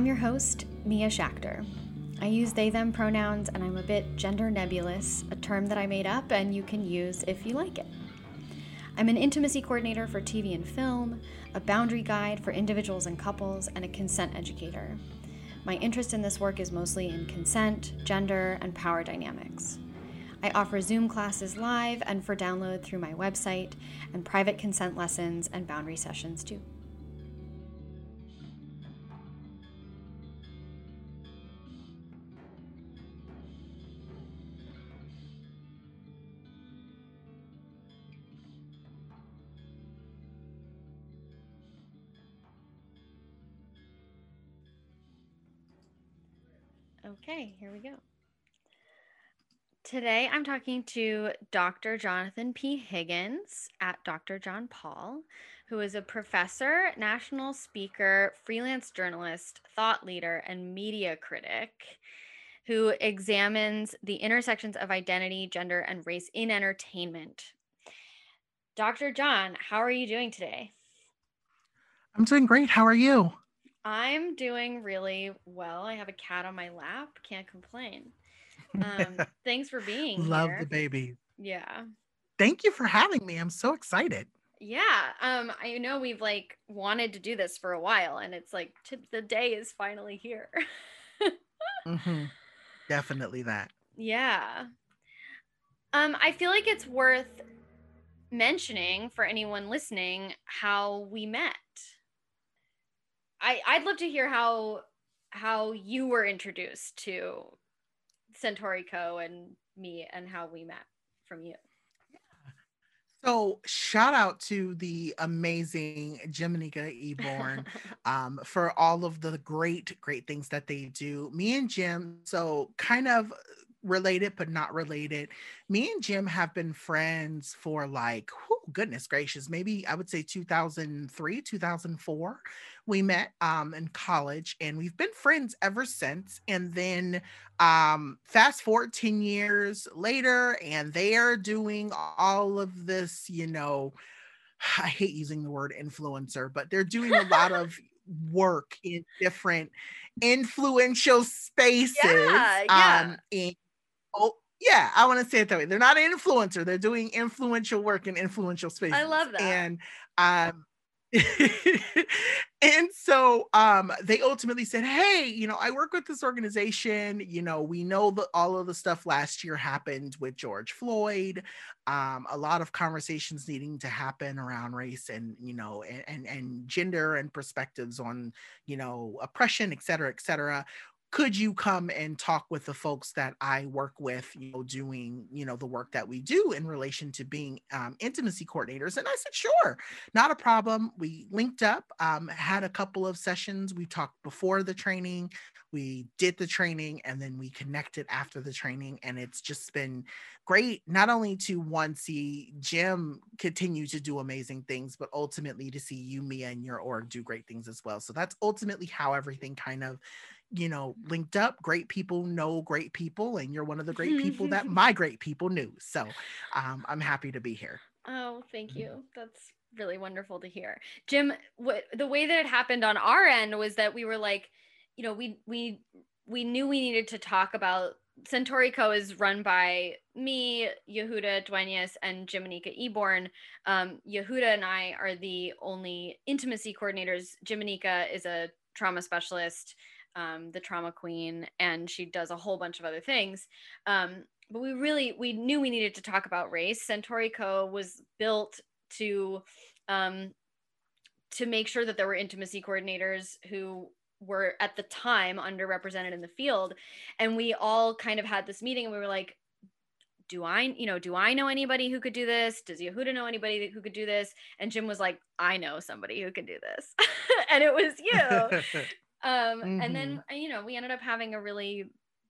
I'm your host, Mia Schachter. I use they them pronouns and I'm a bit gender nebulous, a term that I made up and you can use if you like it. I'm an intimacy coordinator for TV and film, a boundary guide for individuals and couples, and a consent educator. My interest in this work is mostly in consent, gender, and power dynamics. I offer Zoom classes live and for download through my website, and private consent lessons and boundary sessions too. Okay, here we go. Today I'm talking to Dr. Jonathan P. Higgins at Dr. John Paul, who is a professor, national speaker, freelance journalist, thought leader, and media critic who examines the intersections of identity, gender, and race in entertainment. Dr. John, how are you doing today? I'm doing great. How are you? I'm doing really well. I have a cat on my lap. Can't complain. Um, thanks for being Love here. the baby. Yeah. Thank you for having me. I'm so excited. Yeah. Um, I know we've like wanted to do this for a while, and it's like t- the day is finally here. hmm Definitely that. yeah. Um, I feel like it's worth mentioning for anyone listening how we met. I I'd love to hear how how you were introduced to Centauri Co and me and how we met from you. So shout out to the amazing Jiminica Eborn um, for all of the great, great things that they do. Me and Jim, so kind of related but not related. Me and Jim have been friends for like, whew, goodness gracious, maybe I would say 2003, 2004. We met um, in college and we've been friends ever since. And then um, fast forward 10 years later, and they are doing all of this, you know. I hate using the word influencer, but they're doing a lot of work in different influential spaces. Yeah, yeah. Um, in oh yeah, I want to say it that way. They're not an influencer; they're doing influential work in influential spaces. I love that. And um, and so um they ultimately said hey you know i work with this organization you know we know that all of the stuff last year happened with george floyd um a lot of conversations needing to happen around race and you know and and, and gender and perspectives on you know oppression et cetera et cetera could you come and talk with the folks that I work with, you know, doing, you know, the work that we do in relation to being um, intimacy coordinators? And I said, sure, not a problem. We linked up, um, had a couple of sessions. We talked before the training, we did the training, and then we connected after the training. And it's just been great, not only to one, see Jim continue to do amazing things, but ultimately to see you, Mia, and your org do great things as well. So that's ultimately how everything kind of you know, linked up. Great people know great people, and you're one of the great people that my great people knew. So um, I'm happy to be here. Oh, thank you. That's really wonderful to hear. Jim, what the way that it happened on our end was that we were like, you know, we we we knew we needed to talk about Centauri Co is run by me, Yehuda Duenas, and Jiminica Eborn. Um, Yehuda and I are the only intimacy coordinators. Jiminica is a trauma specialist um, the trauma queen, and she does a whole bunch of other things. Um, but we really we knew we needed to talk about race. Centauri Co was built to um, to make sure that there were intimacy coordinators who were at the time underrepresented in the field, and we all kind of had this meeting, and we were like, do I, you know, do I know anybody who could do this? Does Yehuda know anybody who could do this? And Jim was like, I know somebody who can do this. and it was you. Um, mm-hmm. And then, uh, you know, we ended up having a really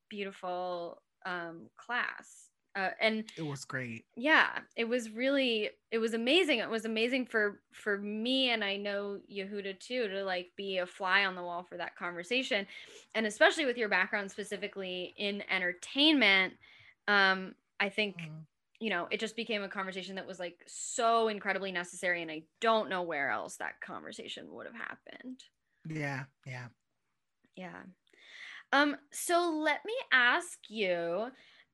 beautiful um, class. Uh, and it was great yeah it was really it was amazing it was amazing for for me and i know yehuda too to like be a fly on the wall for that conversation and especially with your background specifically in entertainment um i think mm. you know it just became a conversation that was like so incredibly necessary and i don't know where else that conversation would have happened yeah yeah Yeah. Um, so let me ask you,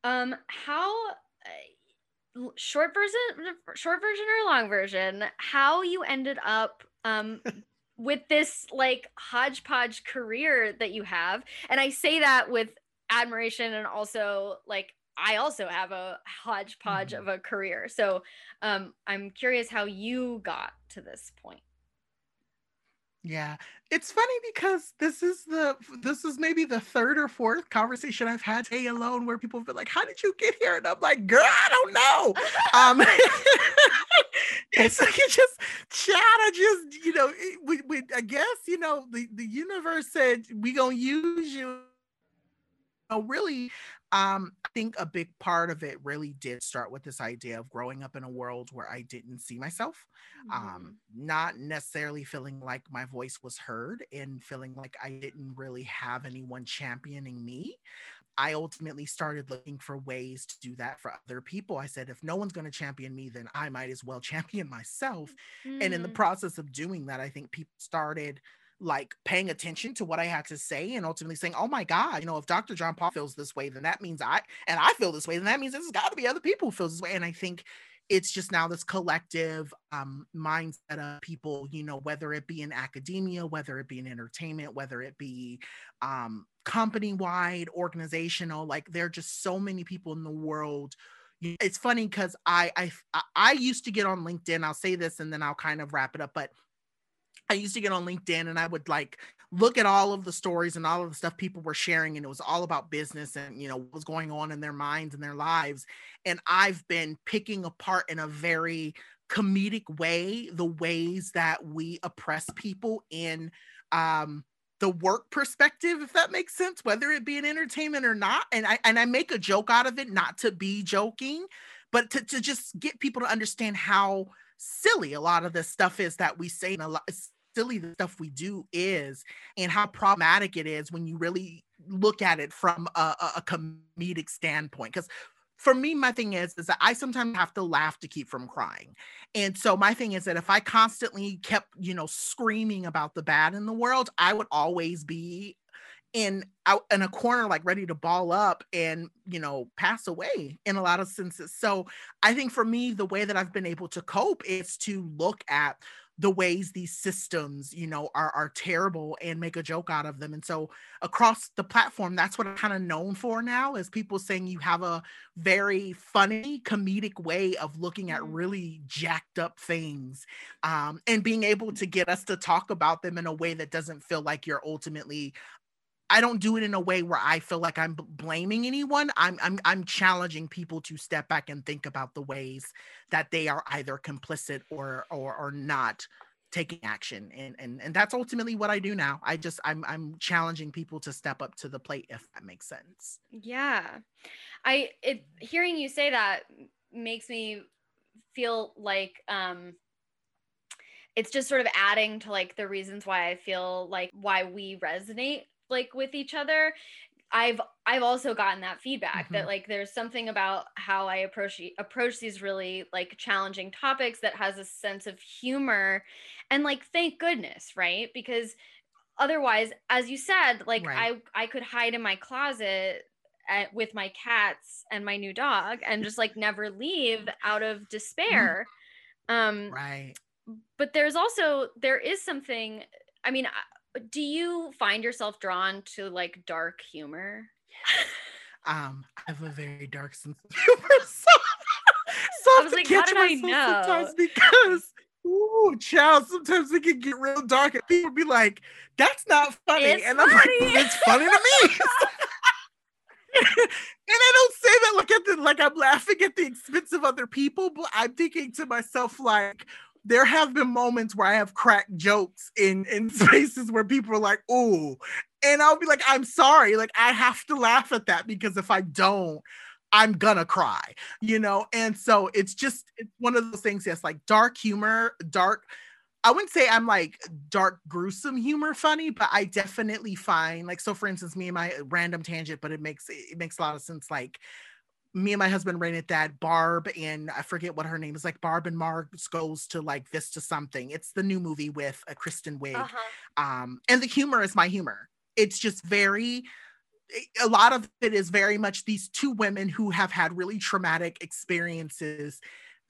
um, how uh, short version, short version or long version, how you ended up um with this like hodgepodge career that you have, and I say that with admiration and also like I also have a hodgepodge mm-hmm. of a career. So um, I'm curious how you got to this point. Yeah. It's funny because this is the this is maybe the third or fourth conversation I've had today alone where people have been like, How did you get here? And I'm like, girl, I don't know. um it's like it just chat, I just, you know, we, we I guess, you know, the, the universe said we gonna use you know, really, um, I think a big part of it really did start with this idea of growing up in a world where I didn't see myself, mm-hmm. um, not necessarily feeling like my voice was heard and feeling like I didn't really have anyone championing me. I ultimately started looking for ways to do that for other people. I said, if no one's going to champion me, then I might as well champion myself. Mm-hmm. And in the mm. process of doing that, I think people started like paying attention to what I had to say and ultimately saying, oh my God, you know, if Dr. John Paul feels this way, then that means I, and I feel this way, then that means there's got to be other people who feels this way. And I think it's just now this collective um, mindset of people, you know, whether it be in academia, whether it be in entertainment, whether it be um, company wide, organizational, like there are just so many people in the world it's funny because I, I I used to get on LinkedIn. I'll say this and then I'll kind of wrap it up. But I used to get on LinkedIn and I would like look at all of the stories and all of the stuff people were sharing and it was all about business and you know what was going on in their minds and their lives. And I've been picking apart in a very comedic way the ways that we oppress people in um the work perspective if that makes sense whether it be in entertainment or not. And I and I make a joke out of it not to be joking but to, to just get people to understand how silly a lot of this stuff is that we say in a lot silly the stuff we do is and how problematic it is when you really look at it from a, a comedic standpoint because for me my thing is is that i sometimes have to laugh to keep from crying. And so my thing is that if i constantly kept you know screaming about the bad in the world i would always be in out in a corner like ready to ball up and you know pass away in a lot of senses. So i think for me the way that i've been able to cope is to look at the ways these systems you know are are terrible and make a joke out of them and so across the platform that's what i'm kind of known for now is people saying you have a very funny comedic way of looking at mm-hmm. really jacked up things um, and being able to get us to talk about them in a way that doesn't feel like you're ultimately I don't do it in a way where I feel like I'm blaming anyone. I'm I'm I'm challenging people to step back and think about the ways that they are either complicit or or or not taking action. And and and that's ultimately what I do now. I just I'm I'm challenging people to step up to the plate if that makes sense. Yeah. I it hearing you say that makes me feel like um it's just sort of adding to like the reasons why I feel like why we resonate like with each other i've i've also gotten that feedback mm-hmm. that like there's something about how i approach approach these really like challenging topics that has a sense of humor and like thank goodness right because otherwise as you said like right. i i could hide in my closet at, with my cats and my new dog and just like never leave out of despair um right but there's also there is something i mean do you find yourself drawn to like dark humor? um, I have a very dark sense of humor. So, so I like, how did I know? Sometimes because Ooh, child, sometimes it can get real dark and people be like, that's not funny. It's and funny. I'm like, it's funny to me. and I don't say that like at the like I'm laughing at the expense of other people, but I'm thinking to myself, like, there have been moments where I have cracked jokes in in spaces where people are like, "Oh," and I'll be like, "I'm sorry, like I have to laugh at that because if I don't." I'm gonna cry, you know, and so it's just it's one of those things that's like dark humor, dark. I wouldn't say I'm like dark, gruesome humor funny, but I definitely find like so. For instance, me and my random tangent, but it makes it makes a lot of sense. Like me and my husband rented that Barb and I forget what her name is like Barb and Marg goes to like Vista something. It's the new movie with a uh, Kristen Wiig. Uh-huh. Um, and the humor is my humor. it's just very a lot of it is very much these two women who have had really traumatic experiences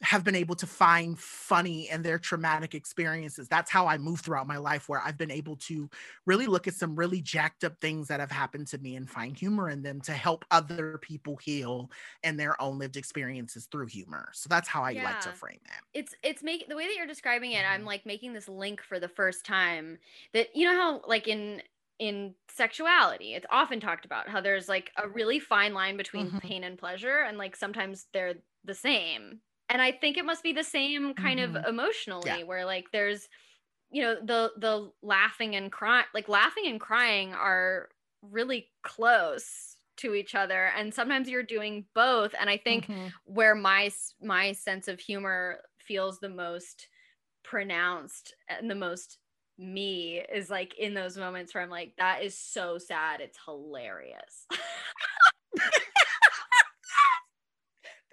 have been able to find funny in their traumatic experiences. That's how I move throughout my life, where I've been able to really look at some really jacked up things that have happened to me and find humor in them to help other people heal and their own lived experiences through humor. So that's how I yeah. like to frame it. It's it's making the way that you're describing it, I'm mm-hmm. like making this link for the first time that you know how like in in sexuality it's often talked about how there's like a really fine line between mm-hmm. pain and pleasure and like sometimes they're the same and i think it must be the same kind mm-hmm. of emotionally yeah. where like there's you know the the laughing and crying like laughing and crying are really close to each other and sometimes you're doing both and i think mm-hmm. where my my sense of humor feels the most pronounced and the most me is like in those moments where i'm like that is so sad it's hilarious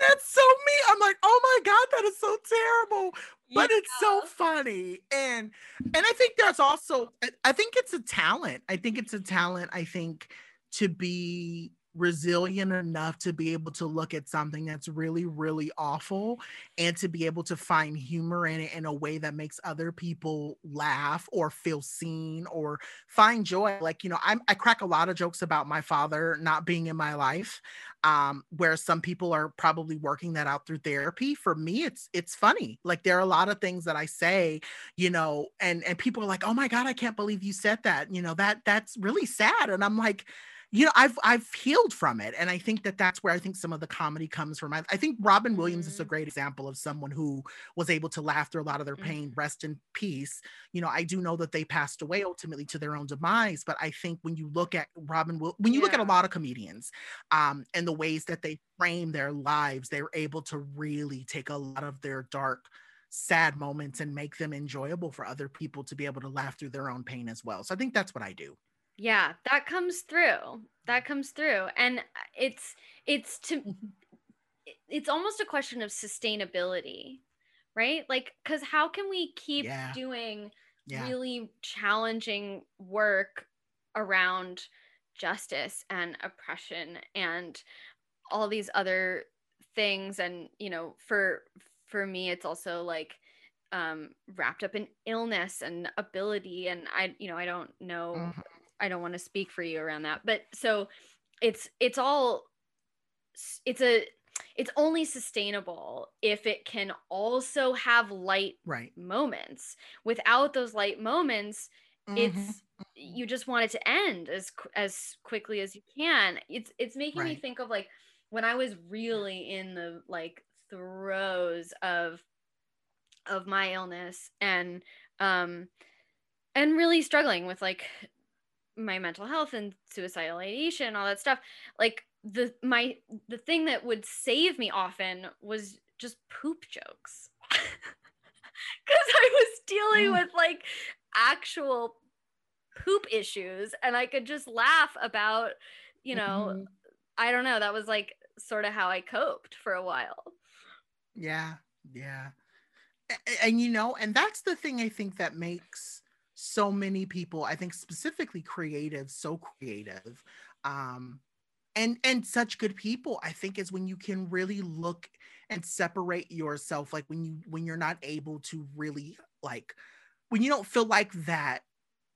That's so me. I'm like, oh my God, that is so terrible. But yeah. it's so funny. And and I think that's also I think it's a talent. I think it's a talent, I think, to be resilient enough to be able to look at something that's really really awful and to be able to find humor in it in a way that makes other people laugh or feel seen or find joy. Like you know I'm, i crack a lot of jokes about my father not being in my life um, where some people are probably working that out through therapy. For me it's it's funny. Like there are a lot of things that i say you know and and people are like oh my god i can't believe you said that. You know that that's really sad. And i'm like you know i've i've healed from it and i think that that's where i think some of the comedy comes from i, I think robin williams mm-hmm. is a mm-hmm. great example of someone who was able to laugh through a lot of their pain mm-hmm. rest in peace you know i do know that they passed away ultimately to their own demise but i think when you look at robin will when you yeah. look at a lot of comedians um and the ways that they frame their lives they're able to really take a lot of their dark sad moments and make them enjoyable for other people to be able to laugh through their own pain as well so i think that's what i do yeah, that comes through. That comes through. And uh, it's it's to mm-hmm. it's almost a question of sustainability, right? Like cuz how can we keep yeah. doing yeah. really challenging work around justice and oppression and all these other things and you know for for me it's also like um wrapped up in illness and ability and i you know i don't know mm-hmm. I don't want to speak for you around that. But so it's it's all it's a it's only sustainable if it can also have light right moments. Without those light moments, mm-hmm. it's you just want it to end as as quickly as you can. It's it's making right. me think of like when I was really in the like throes of of my illness and um and really struggling with like my mental health and suicidal ideation and all that stuff like the my the thing that would save me often was just poop jokes because i was dealing mm. with like actual poop issues and i could just laugh about you know mm-hmm. i don't know that was like sort of how i coped for a while yeah yeah and, and you know and that's the thing i think that makes so many people i think specifically creative so creative um and and such good people i think is when you can really look and separate yourself like when you when you're not able to really like when you don't feel like that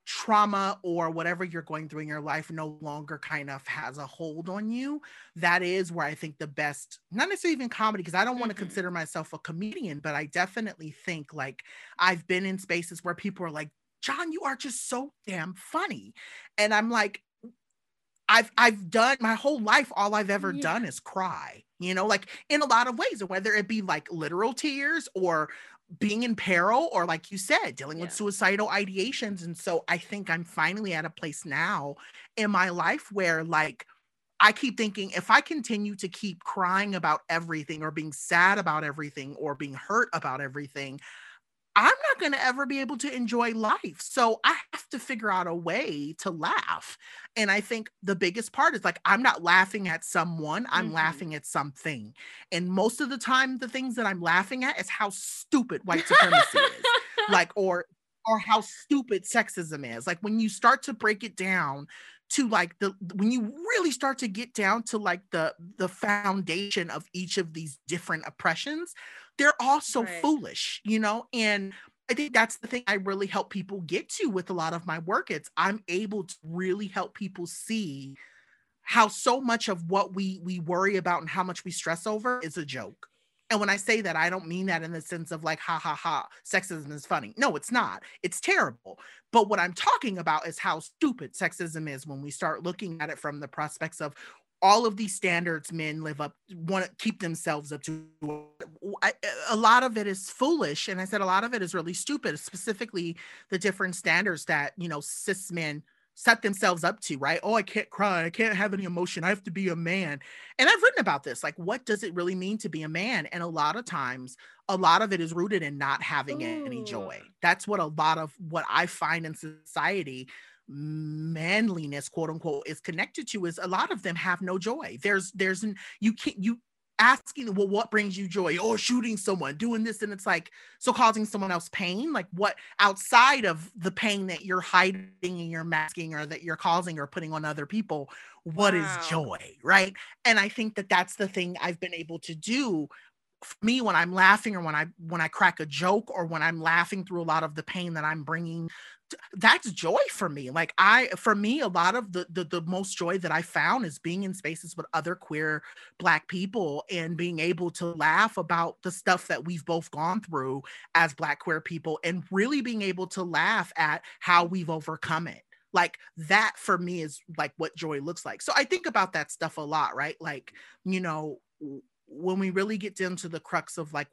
trauma or whatever you're going through in your life no longer kind of has a hold on you that is where i think the best not necessarily even comedy because i don't mm-hmm. want to consider myself a comedian but i definitely think like i've been in spaces where people are like John, you are just so damn funny. And I'm like, I've I've done my whole life, all I've ever yeah. done is cry, you know, like in a lot of ways, whether it be like literal tears or being in peril, or like you said, dealing yeah. with suicidal ideations. And so I think I'm finally at a place now in my life where like I keep thinking if I continue to keep crying about everything or being sad about everything or being hurt about everything, I'm not going to ever be able to enjoy life. So I have to figure out a way to laugh. And I think the biggest part is like, I'm not laughing at someone, I'm mm-hmm. laughing at something. And most of the time, the things that I'm laughing at is how stupid white supremacy is. Like, or or how stupid sexism is. Like when you start to break it down to like the when you really start to get down to like the the foundation of each of these different oppressions, they're all so right. foolish, you know? And I think that's the thing I really help people get to with a lot of my work. It's I'm able to really help people see how so much of what we we worry about and how much we stress over is a joke. And when I say that, I don't mean that in the sense of like, ha ha ha, sexism is funny. No, it's not. It's terrible. But what I'm talking about is how stupid sexism is when we start looking at it from the prospects of all of these standards men live up want to keep themselves up to I, a lot of it is foolish and i said a lot of it is really stupid specifically the different standards that you know cis men set themselves up to right? Oh i can't cry. I can't have any emotion. I have to be a man. And i've written about this like what does it really mean to be a man? And a lot of times a lot of it is rooted in not having Ooh. any joy. That's what a lot of what i find in society manliness quote unquote is connected to is a lot of them have no joy. There's there's an you can't you asking well what brings you joy? Or oh, shooting someone doing this and it's like so causing someone else pain? Like what outside of the pain that you're hiding and you're masking or that you're causing or putting on other people What wow. is joy right? And i think that that's the thing i've been able to do. For me when i'm laughing or when i when i crack a joke or when i'm laughing through a lot of the pain that i'm bringing that's joy for me like i for me a lot of the, the the most joy that i found is being in spaces with other queer black people and being able to laugh about the stuff that we've both gone through as black queer people and really being able to laugh at how we've overcome it. Like that for me is like what joy looks like. So i think about that stuff a lot right? Like you know when we really get down to the crux of like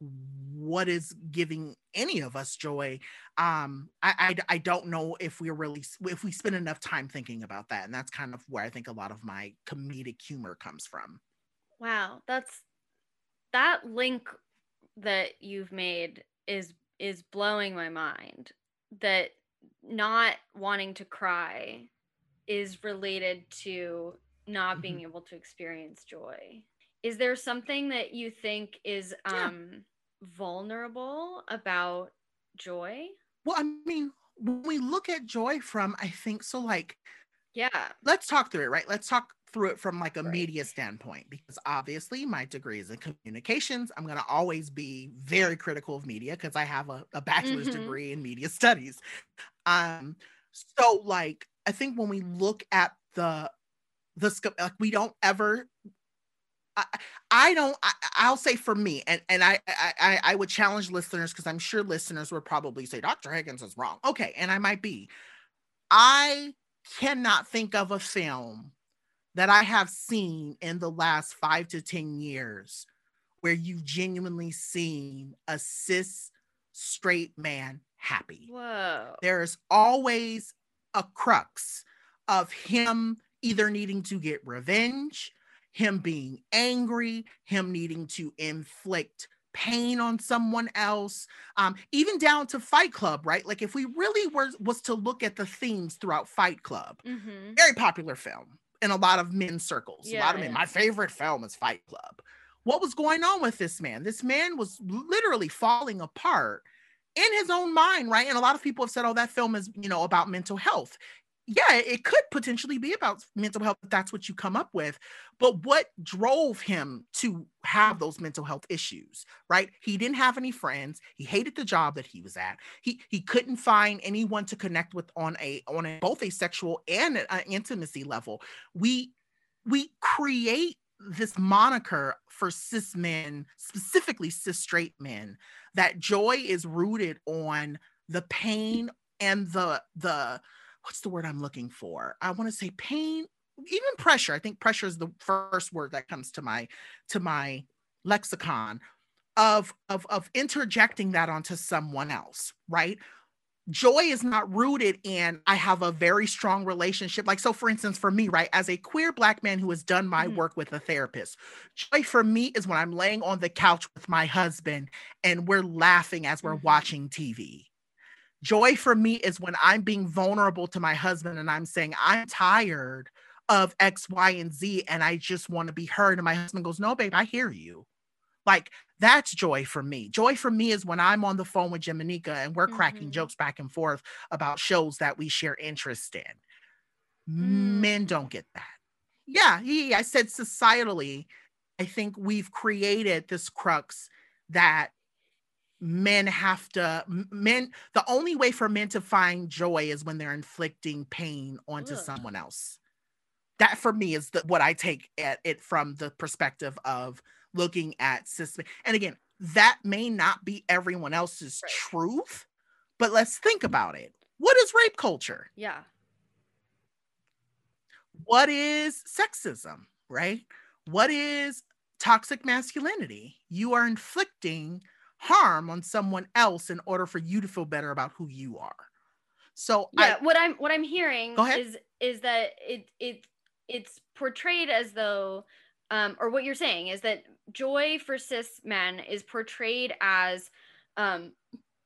what is giving any of us joy um I, I i don't know if we're really if we spend enough time thinking about that and that's kind of where i think a lot of my comedic humor comes from wow that's that link that you've made is is blowing my mind that not wanting to cry is related to not being mm-hmm. able to experience joy is there something that you think is um yeah. vulnerable about joy well i mean when we look at joy from i think so like yeah let's talk through it right let's talk through it from like a right. media standpoint because obviously my degree is in communications i'm going to always be very critical of media because i have a, a bachelor's mm-hmm. degree in media studies um so like i think when we look at the the scope, like we don't ever I, I don't I, will say for me and and I I I would challenge listeners because I'm sure listeners would probably say Dr. Higgins is wrong. Okay, and I might be. I cannot think of a film that I have seen in the last 5 to 10 years where you've genuinely seen a cis straight man happy. Whoa. There's always a crux of him either needing to get revenge him being angry, him needing to inflict pain on someone else, um, even down to Fight Club, right? Like if we really were was to look at the themes throughout Fight Club, mm-hmm. very popular film in a lot of men's circles. Yeah, a lot of men. Yeah. My favorite film is Fight Club. What was going on with this man? This man was literally falling apart in his own mind, right? And a lot of people have said, oh, that film is, you know, about mental health yeah, it could potentially be about mental health if that's what you come up with. But what drove him to have those mental health issues, right? He didn't have any friends. He hated the job that he was at. He he couldn't find anyone to connect with on a on a both a sexual and an intimacy level. We we create this moniker for cis men, specifically cis straight men, that joy is rooted on the pain and the the what's the word I'm looking for? I want to say pain, even pressure. I think pressure is the first word that comes to my to my lexicon of of of interjecting that onto someone else, right? Joy is not rooted in I have a very strong relationship. Like, so for instance, for me, right, as a queer black man who has done my mm-hmm. work with a therapist, joy for me is when I'm laying on the couch with my husband and we're laughing as we're mm-hmm. watching TV Joy for me is when I'm being vulnerable to my husband and I'm saying, I'm tired of X, Y, and Z, and I just want to be heard. And my husband goes, No, babe, I hear you. Like that's joy for me. Joy for me is when I'm on the phone with Jiminica and we're cracking Mhm. jokes back and forth about shows that we share interest in. Mm. Men don't get that. Yeah, yeah, yeah, I said societally, I think we've created this crux that men have to men the only way for men to find joy is when they're inflicting pain onto Ugh. someone else that for me is the, what i take at it from the perspective of looking at system and again that may not be everyone else's Right. truth but let's think about it what is rape culture Yeah. what is sexism, right? What is toxic masculinity? You are inflicting harm on someone else in order for you to feel better about who you are. So yeah what i'm what i'm hearing is is that it it it's portrayed as though um or what you're saying is that joy for cis men is portrayed as um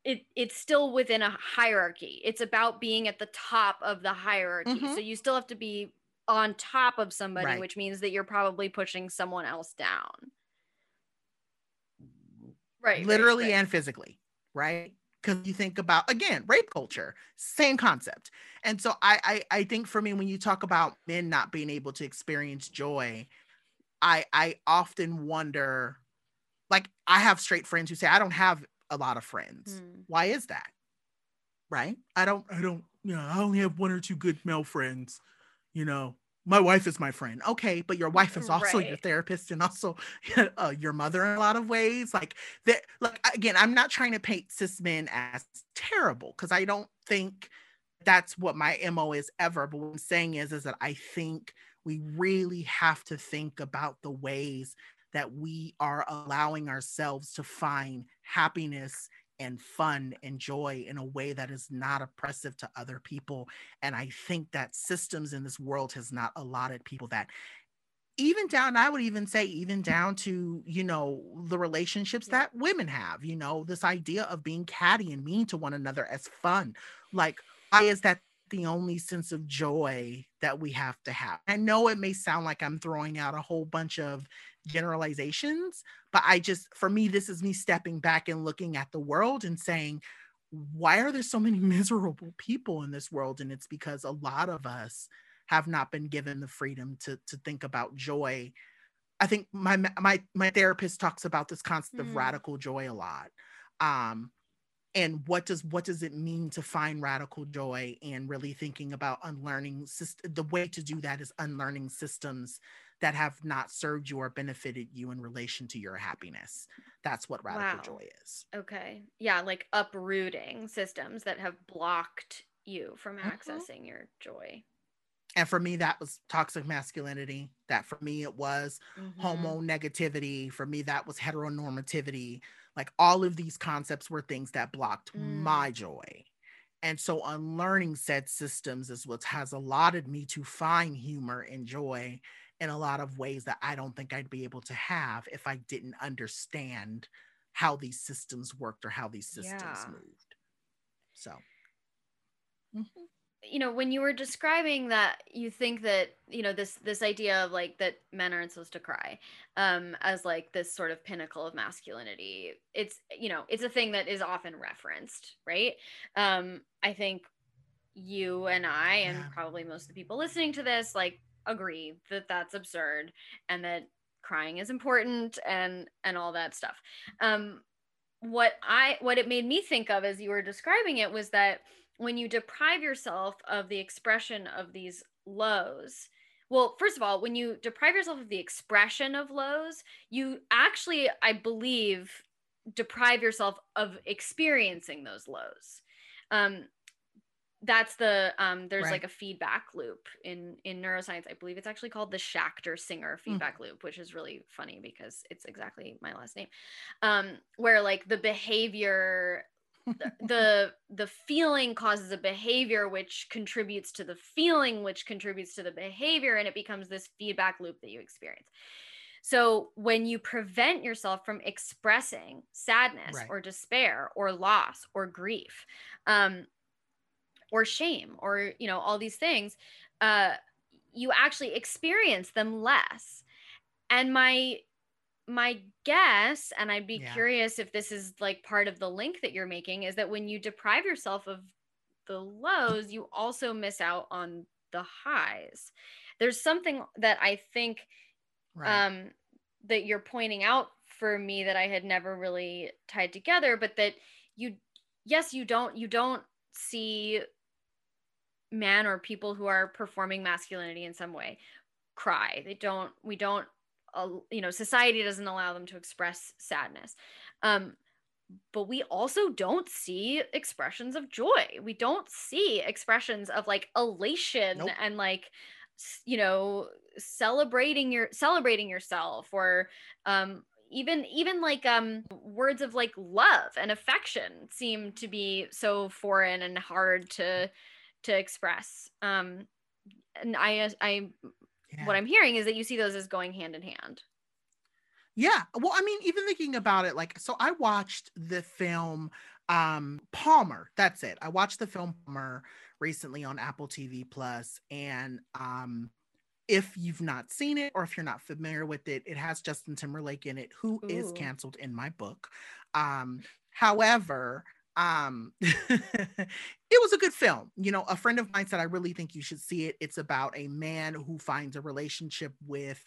it it's still within a hierarchy it's about being at the top of the hierarchy Mhm. so you still have to be on top of somebody Right. which means that you're probably pushing someone else down right right, literally right. and physically, right? Because you think about again rape culture, same concept. And so I, I I think for me, when you talk about men not being able to experience joy, I I often wonder, like I have straight friends who say I don't have a lot of friends. Hmm. Why is that? Right? I don't I don't you know I only have one or two good male friends. You know, my wife is my friend. Okay, but your wife is also your therapist and also uh, your mother in a lot of ways. Like that. Like again, I'm not trying to paint cis men as terrible because I don't think that's what my mo is ever. But what I'm saying is, is that I think we really have to think about the ways that we are allowing ourselves to find happiness and fun and joy in a way that is not oppressive to other people and i think that systems in this world has not allotted people that. Even down i would even say even down to you know the relationships that women have you know this idea of being catty and mean to one another as fun. Like why is that the only sense of joy that we have to have. I know it may sound like i'm throwing out a whole bunch of generalizations but i just for me this is me stepping back and looking at the world and saying why are there so many miserable people in this world? And it's because a lot of us have not been given the freedom to to think about joy. I think my my my therapist talks about this concept of Mm. radical joy a lot. Um and what does what does it mean to find radical joy and really thinking about unlearning the way to do that is unlearning systems that have not served you or benefited you in relation to your happiness that's what radical Wow. joy is Okay. Yeah, like uprooting systems that have blocked you from Mhm. accessing your joy. and for me that was toxic masculinity that for me it was Mhm. homo negativity for me that was heteronormativity like all of these concepts were things that blocked Mm. my joy and so unlearning said systems is what has allotted me to find humor and joy in a lot of ways that i don't think i'd be able to have if i didn't understand how these systems worked or how these systems Yeah. moved so Mhm. You know, when you were describing that you think that, you know, this this idea of like that men aren't supposed to cry um as like this sort of pinnacle of masculinity. It's, you know, it's a thing that is often referenced, right? Um I think you and I and Yeah. probably most of the people listening to this like agree that that's absurd and that crying is important and and all that stuff. Um what I what it made me think of as you were describing it was that when you deprive yourself of the expression of these lows, well, first of all, when you deprive yourself of the expression of lows, you actually, I believe, deprive yourself of experiencing those lows. Um, that's the um there's Right. like a feedback loop in in neuroscience i believe it's actually called the schachter singer feedback loop which is really funny because it's exactly my last name um where like the behavior the- the the feeling causes a behavior which contributes to the feeling which contributes to the behavior and it becomes this feedback loop that you experience so when you prevent yourself from expressing sadness Right. or despair or loss or grief um or shame or you know all these things uh you actually experience them less and my my guess, and I'd be Yeah. curious if this is like part of the link that you're making, is that when you deprive yourself of the lows, you also miss out on the highs. There's something that I think Right. um, that you're pointing out for me that I had never really tied together, but that you, yes, you don't, you don't see men or people who are performing masculinity in some way cry. They don't, we don't, uh, you know, society doesn't allow them to express sadness. Um, but we also don't see expressions of joy. We don't see expressions of like elation Nope. and like you know celebrating your celebrating yourself or um even even like um words of like love and affection seem to be so foreign and hard to to express um and i i Yeah. what i'm hearing is that you see those as going hand in hand Yeah. Well, I mean, even thinking about it, like, so I watched the film um Palmer. That's it. I watched the film Palmer recently on Apple TV Plus, and um if you've not seen it or if you're not familiar with it, it has Justin Timberlake in it, who is Ooh. canceled in my book. Um, however, um it was a good film. You know, a friend of mine said, I really think you should see it. It's about a man who finds a relationship with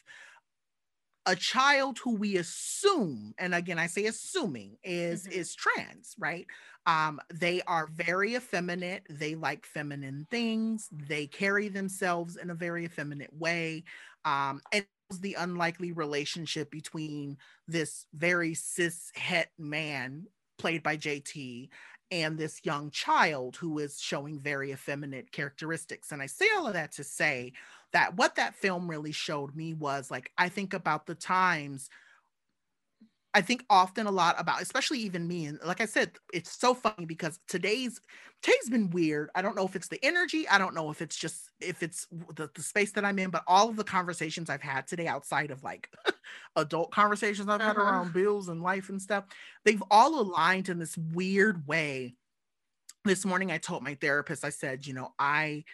a child who we assume and again i say assuming is Mhm. is trans right um they are very effeminate they like feminine things they carry themselves in a very effeminate way um and the unlikely relationship between this very cis het man played by jt and this young child who is showing very effeminate characteristics. And i say all of that to say that what that film really showed me was like I think about the times I think often a lot about especially even me and like I said it's so funny because today's today's been weird. I don't know if it's the energy, I don't know if it's just if it's the, the space that I'm in, but all of the conversations I've had today outside of like adult conversations I've had Uh-huh. around bills and life and stuff, they've all aligned in this weird way. This morning I told my therapist I said, you know, I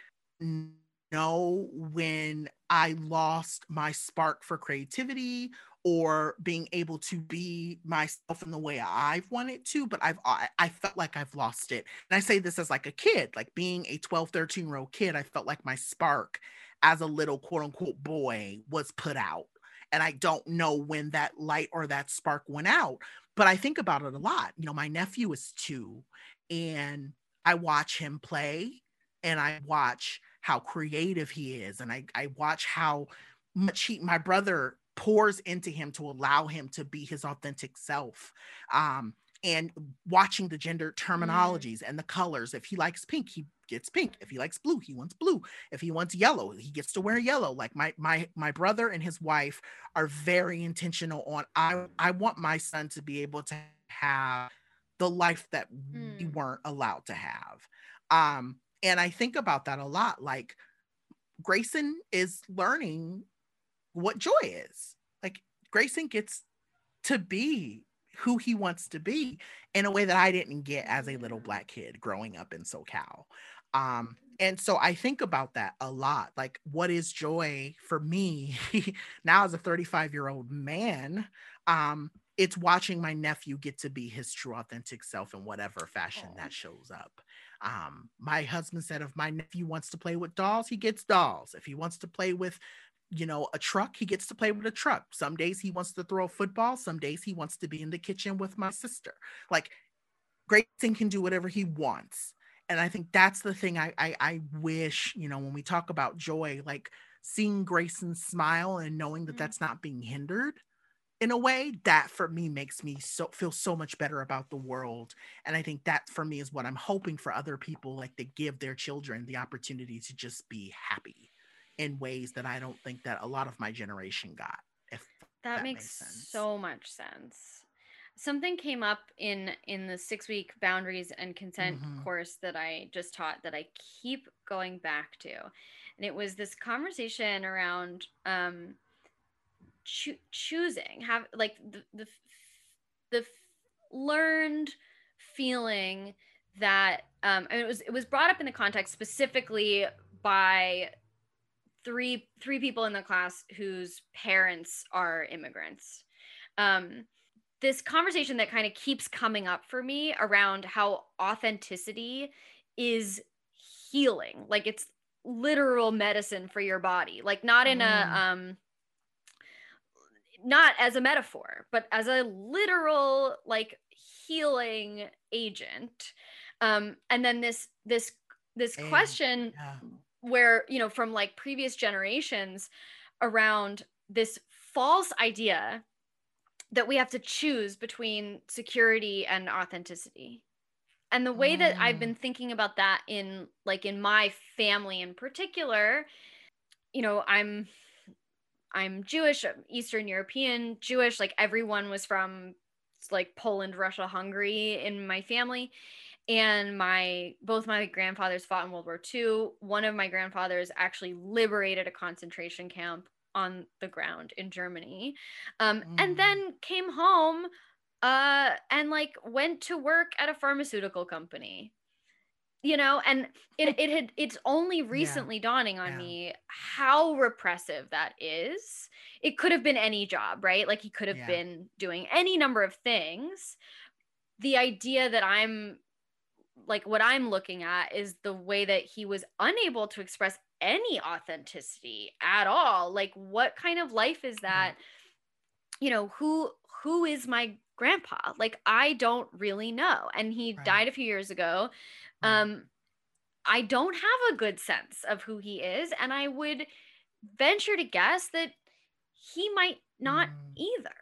know when I lost my spark for creativity or being able to be myself in the way I've wanted to, but I've I, felt like I've lost it. And I say this as like a kid, like being a 12, 13 year old kid, I felt like my spark as a little quote unquote boy was put out. And I don't know when that light or that spark went out, but I think about it a lot. You know, my nephew is two and I watch him play and I watch how creative he is and I, I watch how much he my brother pours into him to allow him to be his authentic self um and watching the gender terminologies and the colors if he likes pink he gets pink. If he likes blue he wants blue. If he wants yellow he gets to wear yellow. Like my my my brother and his wife are very intentional on i i want my son to be able to have the life that we Mm. weren't allowed to have. Um and I think about that a lot. Like Grayson is learning what joy is. Like Grayson gets to be who he wants to be in a way that I didn't get as a little black kid growing up in SoCal. Um, and so I think about that a lot. Like, what is joy for me now as a 35 year old man? Um, it's watching my nephew get to be his true authentic self in whatever fashion Aw. that shows up. Um, my husband said if my nephew wants to play with dolls, he gets dolls. If he wants to play with, you know, a truck, he gets to play with a truck. Some days he wants to throw a football, some days he wants to be in the kitchen with my sister. Like Grayson can do whatever he wants. And I think that's the thing I, I I wish, you know, when we talk about joy, like seeing Grayson smile and knowing that Mhm. that's not being hindered in a way that for me makes me so feel so much better about the world and i think that for me is what i'm hoping for other people like to give their children the opportunity to just be happy in ways that i don't think that a lot of my generation got if that, that makes makes sense. so much sense something came up in in the six week boundaries and consent Mhm. course that i just taught that i keep going back to and it was this conversation around um choo- choosing have like the the the learned feeling that um and it was it was brought up in the context specifically by three three people in the class whose parents are immigrants um, this conversation that kind of keeps coming up for me around how authenticity is healing. Like it's literal medicine for your body. Like not in mm. a um not as a metaphor, but as a literal like healing agent. Um and then this this this question yeah. Where, you know, from like previous generations around this false idea that we have to choose between security and authenticity and the way that i've been mm. thinking about that in like in my family in particular you know i'm i'm jewish eastern european jewish like everyone was from like poland russia hungary in my family and my both my grandfathers fought in world war ii one of my grandfathers actually liberated a concentration camp on the ground in Germany. Um, mm. And then came home uh, and like went to work at a pharmaceutical company. You know, and it, it had it's only recently yeah. dawning on yeah. me how repressive that is. It could have been any job, right? Like he could have yeah. been doing any number of things. The idea that I'm like what I'm looking at is the way that he was unable to express any authenticity at all. Like what kind of life is that? You know who who is my grandpa? Like i don't really know. And he right. died a few years ago. Um i don't have a good sense of who he is. And i would venture to guess that he might not mm. either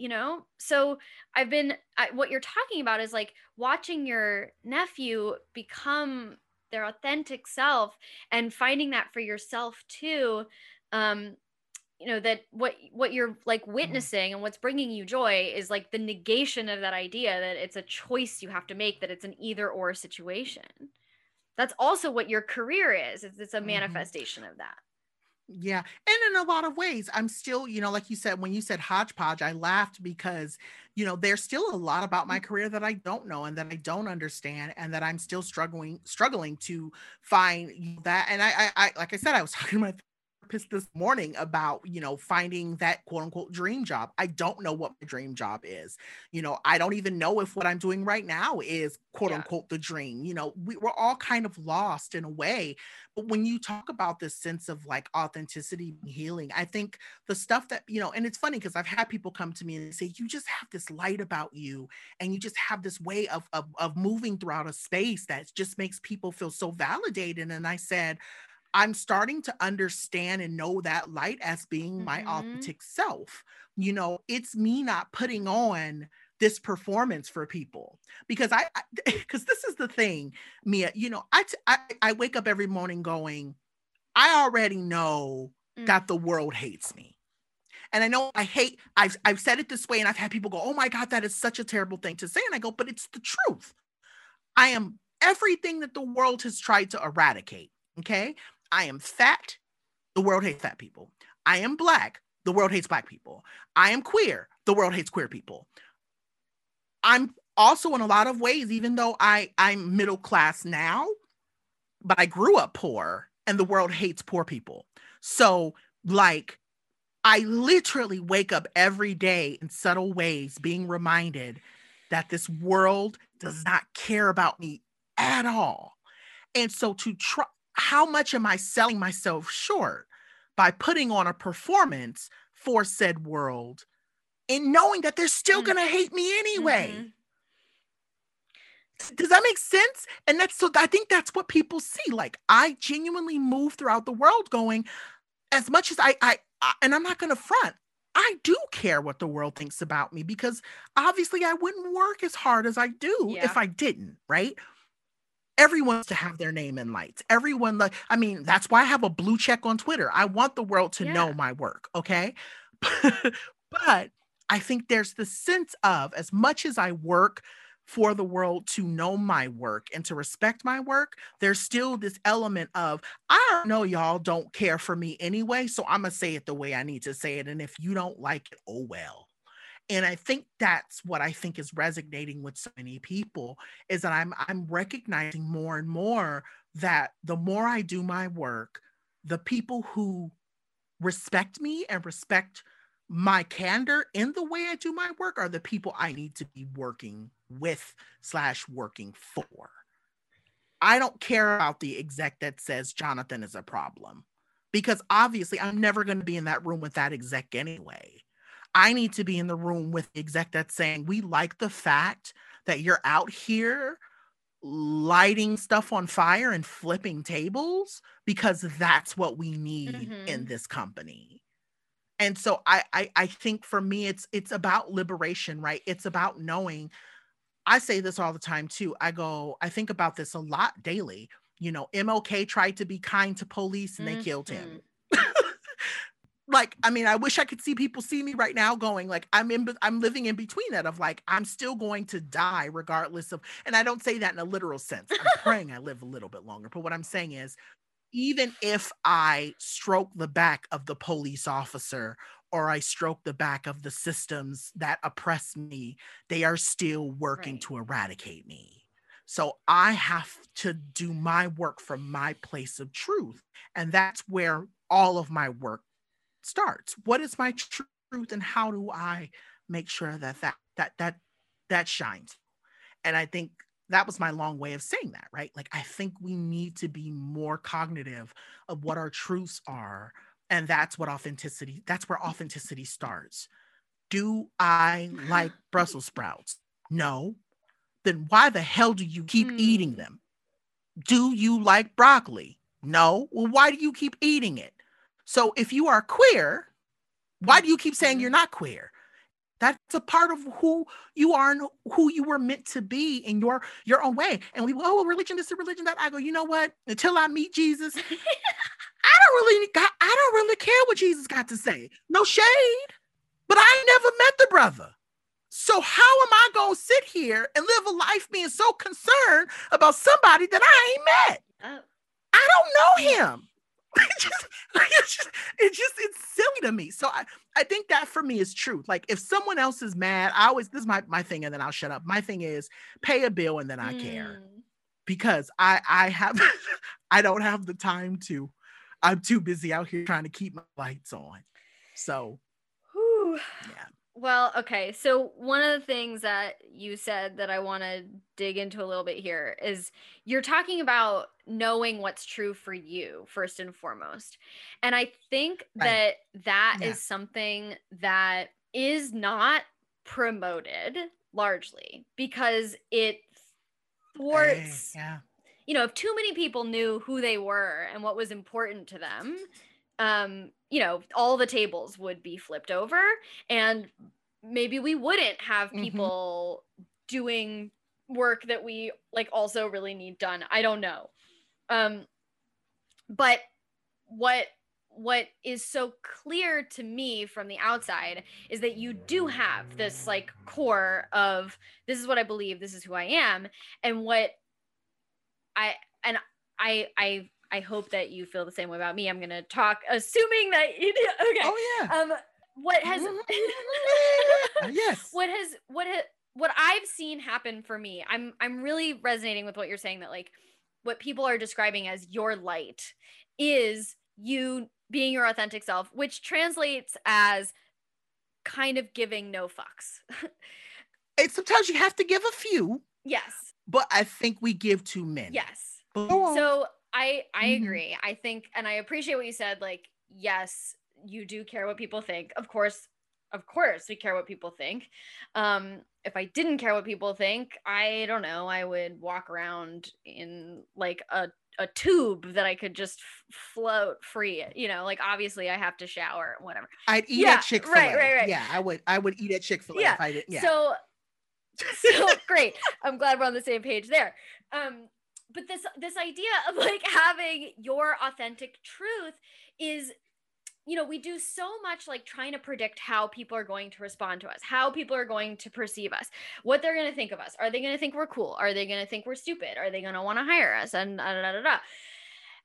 you know so i've been I, what you're talking about is like watching your nephew become their authentic self and finding that for yourself too um you know that what what you're like mm-hmm. witnessing and what's bringing you joy is like the negation of that idea that it's a choice you have to make that it's an either or situation that's also what your career is it's, it's a mm-hmm. manifestation mm-hmm. of that yeah. And in a lot of ways, I'm still, you know, like you said, when you said hodgepodge, I laughed because, you know, there's still a lot about my mm. career that I don't know and that I don't understand and that I'm still struggling, struggling to find that. And I, I, I like I said, I was talking to my this morning about, you know, finding that quote unquote dream job. I don't know what my dream job is. You know, I don't even know if what I'm doing right now is quote yeah. unquote the dream. You know, we, we're all kind of lost in a way. But when you talk about this sense of like authenticity healing, I think the stuff that, you know, and it's funny because I've had people come to me and say, you just have this light about you and you just have this way of, of, of moving throughout a space that just makes people feel so validated. And I said, I'm starting to understand and know that light as being mm-hmm. my authentic self. You know, it's me not putting on this performance for people because I because this is the thing, Mia. You know, I, t- I I wake up every morning going, I already know mm. that the world hates me. And I know I hate, I've, I've said it this way, and I've had people go, Oh my God, that is such a terrible thing to say. And I go, But it's the truth. I am everything that the world has tried to eradicate. Okay. I am fat. The world hates fat people. I am black. The world hates black people. I am queer. The world hates queer people. I'm also in a lot of ways, even though I, I'm middle class now, but I grew up poor and the world hates poor people. So, like, I literally wake up every day in subtle ways being reminded that this world does not care about me at all. And so to try how much am I selling myself short by putting on a performance for said world and knowing that they're still mm-hmm. going to hate me anyway? Mm-hmm. Does that make sense? And that's so I think that's what people see. Like I genuinely move throughout the world going, as much as I, I, I and I'm not going to front. I do care what the world thinks about me because obviously I wouldn't work as hard as I do yeah. if I didn't, right? Everyone's to have their name in lights. Everyone like I mean, that's why I have a blue check on Twitter. I want the world to yeah. know my work, okay? but I think there's the sense of as much as I work for the world to know my work and to respect my work, there's still this element of, I don't know y'all don't care for me anyway, so I'm gonna say it the way I need to say it. And if you don't like it, oh well and i think that's what i think is resonating with so many people is that i'm i'm recognizing more and more that the more i do my work the people who respect me and respect my candor in the way I do my work are the people I need to be working with slash working for. I don't care about the exec that says Jonathan is a problem because obviously I'm never going to be in that room with that exec anyway. I need to be in the room with the exec that's saying, we like the fact that you're out here lighting stuff on fire and flipping tables because that's what we need mm-hmm. in this company. And so I, I I think for me it's it's about liberation, right? It's about knowing I say this all the time too. I go, I think about this a lot daily. You know, MLK tried to be kind to police and they mm-hmm. killed him. Like i mean i wish i could see people see me right now going like i'm in i'm living in between that of like i'm still going to die regardless of and i don't say that in a literal sense i'm praying i live a little bit longer but what i'm saying is even if i stroke the back of the police officer or i stroke the back of the systems that oppress me they are still working right. to eradicate me so i have to do my work from my place of truth and that's where all of my work starts. What is my truth and how do i make sure that that that that that shines? And i think that was my long way of saying that right? Like i think we need to be more cognitive of what our truths are and that's what authenticity that's where authenticity starts. Do i like brussels sprouts? No. Then why the hell do you keep mm. eating them? Do you like broccoli? No. Well why do you keep eating it so if you are queer, why do you keep saying you're mm-hmm. not queer? That's a part of who you are and who you were meant to be in your your own way. And we, go, oh, religion this, a religion that. I go, you know what? Until I meet Jesus, I don't really got, I don't really care what Jesus got to say. No shade, but I never met the brother. So how am I gonna sit here and live a life being so concerned about somebody that I ain't met? I don't know him. it's just, it's just, it's just, it's silly to me. So I, I think that for me is true. Like if someone else is mad, I always, this is my, my thing, and then I'll shut up. My thing is pay a bill and then I mm. care because I, I have, I don't have the time to, I'm too busy out here trying to keep my lights on. So, Whew. yeah. Well, okay. So one of the things that you said that I want to dig into a little bit here is you're talking about knowing what's true for you first and foremost. And I think right. that that yeah. is something that is not promoted largely because it thwarts hey, yeah. You know, if too many people knew who they were and what was important to them, um, you know, all the tables would be flipped over and maybe we wouldn't have mm-hmm. people mm-hmm. doing work that we like also really need done. I don't know. Um but what what is so clear to me from the outside is that you do have this like core of this is what I believe, this is who I am and what I and I I I hope that you feel the same way about me. I'm going to talk, assuming that you do. Okay. Oh yeah. Um, what has? yes. What has? What? What I've seen happen for me, I'm I'm really resonating with what you're saying. That like, what people are describing as your light is you being your authentic self, which translates as kind of giving no fucks. it's sometimes you have to give a few. Yes. But I think we give too many. Yes. So I I mm-hmm. agree. I think and I appreciate what you said like yes, you do care what people think. Of course, of course we care what people think. Um if I didn't care what people think, I don't know, I would walk around in like a a tube that I could just float free. You know, like obviously I have to shower, whatever. I'd eat yeah, at Chick Fil A. Right, right, right. Yeah, I would. I would eat at Chick Fil A yeah. if I did. Yeah. So, so great. I'm glad we're on the same page there. Um, but this this idea of like having your authentic truth is you know we do so much like trying to predict how people are going to respond to us how people are going to perceive us what they're going to think of us. Are they going to think we're cool? Are they going to think we're stupid? Are they going to want to hire us? And da, da, da, da.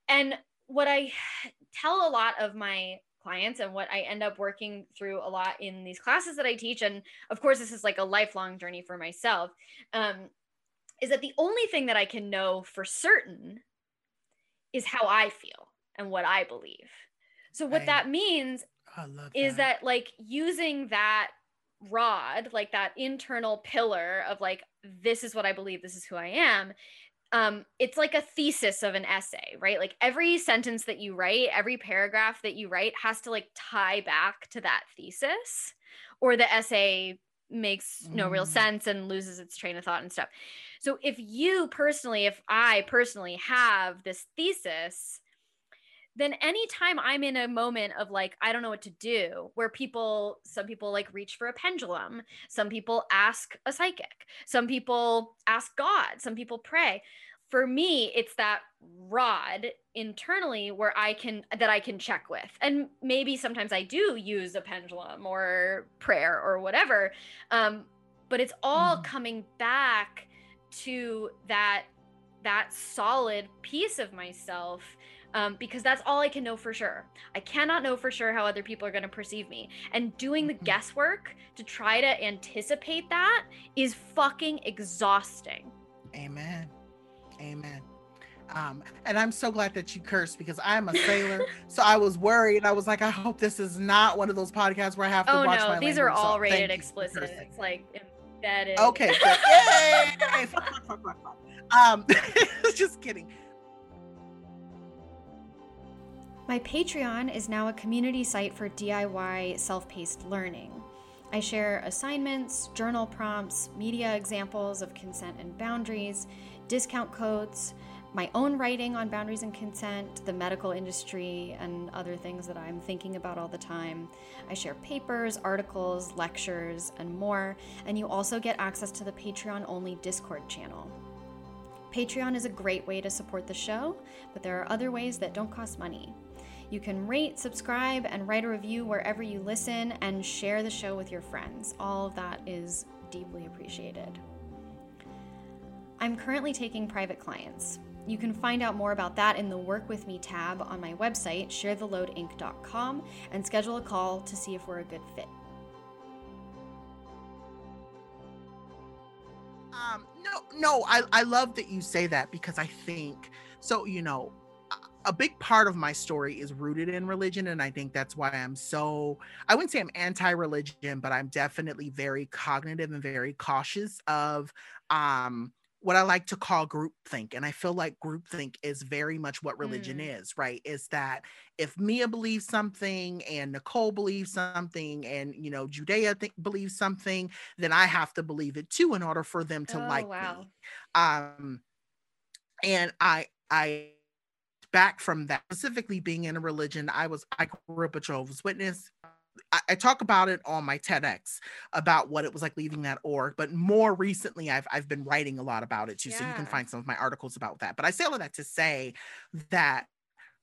and what i tell a lot of my clients and what i end up working through a lot in these classes that i teach and of course this is like a lifelong journey for myself um, is that the only thing that I can know for certain is how I feel and what I believe. So what that means is that like using that rod, like that internal pillar of like, this is what I believe, this is who I am. Um, it's like a thesis of an essay, right? Like every sentence that you write, every paragraph that you write has to like tie back to that thesis, or the essay makes no real mm. sense and loses its train of thought and stuff. So if you personally, if I personally have this thesis, then anytime I'm in a moment of like, I don't know what to do, where people, some people like reach for a pendulum, some people ask a psychic, some people ask God, some people pray. For me, it's that rod internally where I can, that I can check with. And maybe sometimes I do use a pendulum or prayer or whatever. Um, but it's all mm. coming back to that that solid piece of myself um, because that's all I can know for sure. I cannot know for sure how other people are going to perceive me. And doing the mm-hmm. guesswork to try to anticipate that is fucking exhausting. Amen. Amen. Um, and I'm so glad that you cursed because I'm a sailor. so I was worried. I was like, I hope this is not one of those podcasts where I have to oh, watch no, my these are all rated explicit. It's like embedded. Okay. Yay! um, just kidding. My Patreon is now a community site for DIY self paced learning. I share assignments, journal prompts, media examples of consent and boundaries, discount codes, my own writing on boundaries and consent, the medical industry, and other things that I'm thinking about all the time. I share papers, articles, lectures, and more, and you also get access to the Patreon only Discord channel. Patreon is a great way to support the show, but there are other ways that don't cost money. You can rate, subscribe, and write a review wherever you listen and share the show with your friends. All of that is deeply appreciated. I'm currently taking private clients. You can find out more about that in the Work With Me tab on my website, sharetheloadinc.com, and schedule a call to see if we're a good fit. Um, no, no, I, I love that you say that because I think so, you know, a big part of my story is rooted in religion and i think that's why i'm so i wouldn't say i'm anti-religion but i'm definitely very cognitive and very cautious of um what I like to call groupthink. And I feel like groupthink is very much what religion mm. is, right? Is that if Mia believes something and Nicole believes something and, you know, Judea th- believes something, then I have to believe it too in order for them to oh, like wow. me. Um, and I, I, back from that specifically being in a religion i was i grew up a jehovah's witness I, I, talk about it on my TEDx about what it was like leaving that org, but more recently I've I've been writing a lot about it too. Yeah. So you can find some of my articles about that. But I say all of that to say that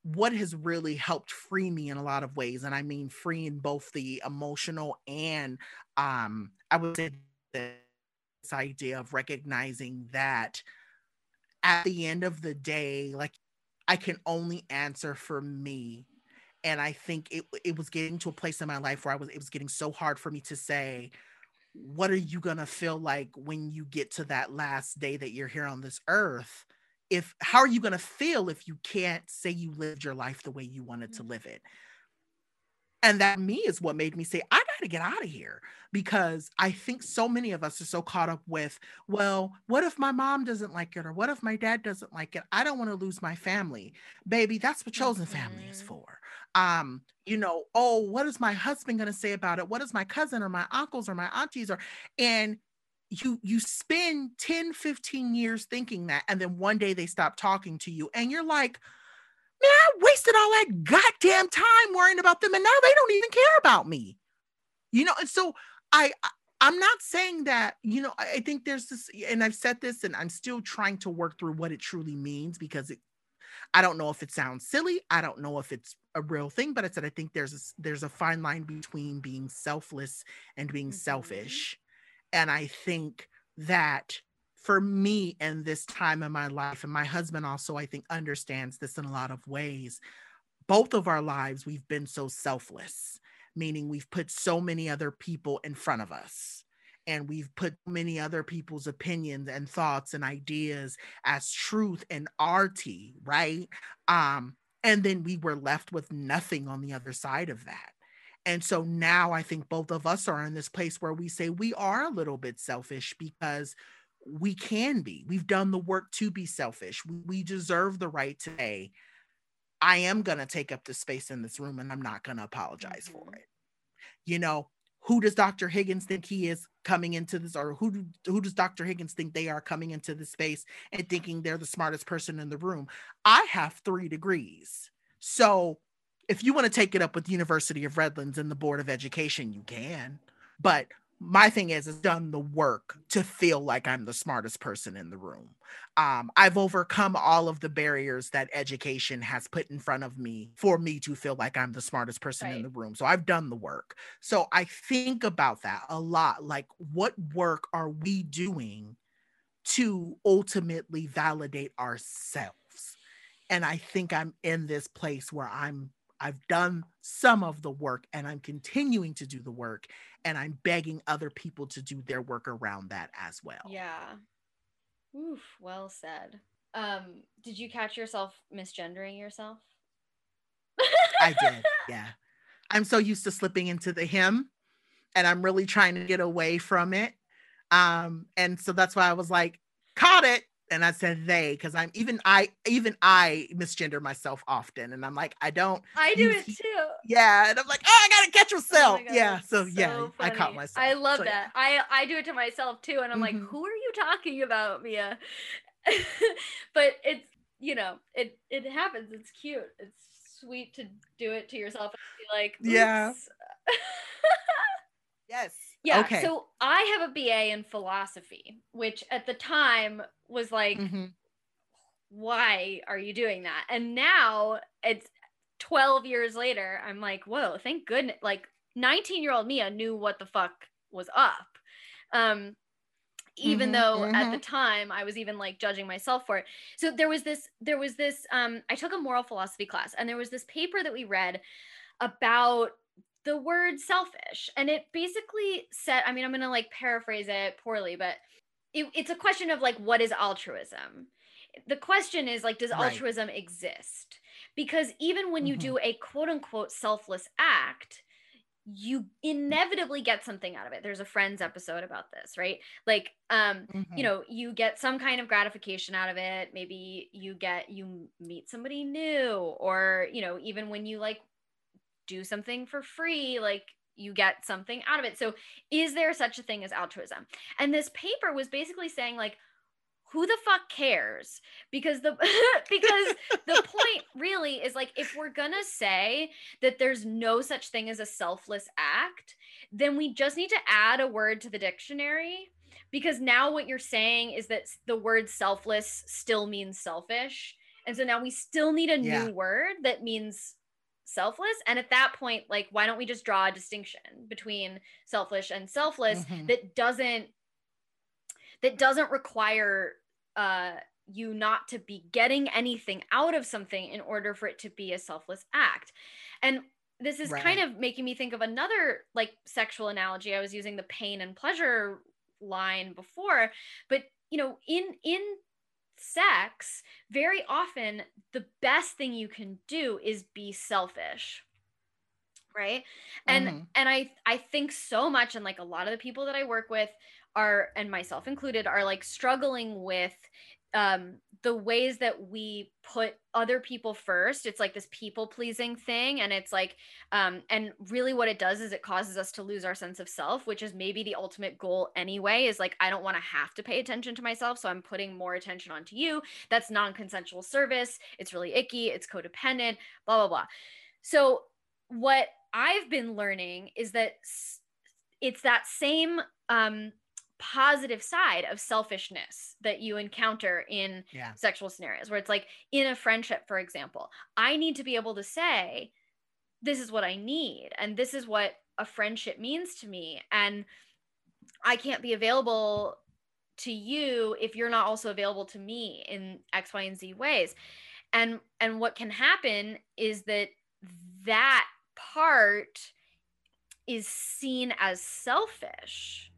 what has really helped free me in a lot of ways, and I mean free in both the emotional and um I would say this idea of recognizing that at the end of the day, like I can only answer for me and I think it it was getting to a place in my life where I was it was getting so hard for me to say what are you going to feel like when you get to that last day that you're here on this earth if how are you going to feel if you can't say you lived your life the way you wanted to mm. live it and that me is what made me say i got to get out of here because i think so many of us are so caught up with well what if my mom doesn't like it or what if my dad doesn't like it? I don't want to lose my family. Baby that's what chosen family is mm-hmm. for. Um you know oh what is my husband going to say about it? What is my cousin or my uncles or my aunties or and you you spend 10 15 years thinking that and then one day they stop talking to you and you're like man i wasted all that goddamn time worrying about them and now they don't even care about me you know and so i, I I'm not saying that, you know, I think there's this, and I've said this, and I'm still trying to work through what it truly means because it I don't know if it sounds silly. I don't know if it's a real thing, but I said I think there's a, there's a fine line between being selfless and being mm-hmm. selfish. And I think that for me in this time in my life, and my husband also, I think, understands this in a lot of ways. Both of our lives, we've been so selfless, meaning we've put so many other people in front of us and we've put many other people's opinions and thoughts and ideas as truth and arty right um and then we were left with nothing on the other side of that And so now I think both of us are in this place where we say we are a little bit selfish because we can be. We've done the work to be selfish. We deserve the right to say, I am going to take up the space in this room and I'm not going to apologize mm-hmm. for it. You know, who does Dr. Higgins think he is coming into this, or who who does Dr. Higgins think they are coming into this space and thinking they're the smartest person in the room? I have three degrees. So if you want to take it up with the University of Redlands and the Board of Education, you can. But my thing is is done the work to feel like i'm the smartest person in the room. Um, i've overcome all of the barriers that education has put in front of me for me to feel like i'm the smartest person right. in the room. So i've done the work. So i think about that a lot like what work are we doing to ultimately validate ourselves? And i think i'm in this place where i'm I've done some of the work and I'm continuing to do the work and I'm begging other people to do their work around that as well. Yeah. Oof, well said. Um, did you catch yourself misgendering yourself? I did. Yeah. I'm so used to slipping into the him and I'm really trying to get away from it. Um, and so that's why I was like, caught it and I said they because I'm even I even I misgender myself often, and I'm like I don't. I do it too. Yeah, and I'm like, oh, I gotta catch yourself. Oh God, yeah, so, so, yeah, funny. I caught myself. I love so, that. Yeah. I I do it to myself too, and I'm mm-hmm. like, who are you talking about, Mia? but it's you know it it happens. It's cute. It's sweet to do it to yourself and be like, Oops. yeah. yes. Yeah. Okay. So I have a BA in philosophy, which at the time was like, mm-hmm. why are you doing that? And now it's 12 years later, I'm like, whoa, thank goodness. Like 19 year old Mia knew what the fuck was up. Um, even mm-hmm, though mm-hmm. at the time I was even like judging myself for it. So there was this, there was this, um, I took a moral philosophy class and there was this paper that we read about the word selfish. And it basically said, I mean, I'm going to like paraphrase it poorly, but it, it's a question of like, what is altruism? The question is like, does right. altruism exist? Because even when you mm-hmm. do a quote unquote selfless act, you inevitably get something out of it. There's a friends episode about this, right? Like um mm-hmm. you know, you get some kind of gratification out of it. Maybe you get you meet somebody new or, you know, even when you like do something for free like you get something out of it. So is there such a thing as altruism? And this paper was basically saying like who the fuck cares? Because the because the point really is like if we're gonna say that there's no such thing as a selfless act then we just need to add a word to the dictionary. Because now what you're saying is that the word selfless still means selfish. And so now we still need a yeah. new word that means selfless and at that point like why don't we just draw a distinction between selfish and selfless mm-hmm. that doesn't that doesn't require uh you not to be getting anything out of something in order for it to be a selfless act and this is right. kind of making me think of another like sexual analogy i was using the pain and pleasure line before but you know in in sex, very often the best thing you can do is be selfish. Right? And mm-hmm. and I I think so much and like a lot of the people that I work with are and myself included are like struggling with um the ways that we put other people first it's like this people pleasing thing and it's like um and really what it does is it causes us to lose our sense of self which is maybe the ultimate goal anyway is like i don't want to have to pay attention to myself so i'm putting more attention onto you. That's non-consensual service. It's really icky. It's codependent blah blah blah. So what i've been learning is that it's that same um positive side of selfishness that you encounter in yeah. sexual scenarios where it's like in a friendship for example i need to be able to say this is what i need and this is what a friendship means to me and i can't be available to you if you're not also available to me in x y and z ways and and what can happen is that that part is seen as selfish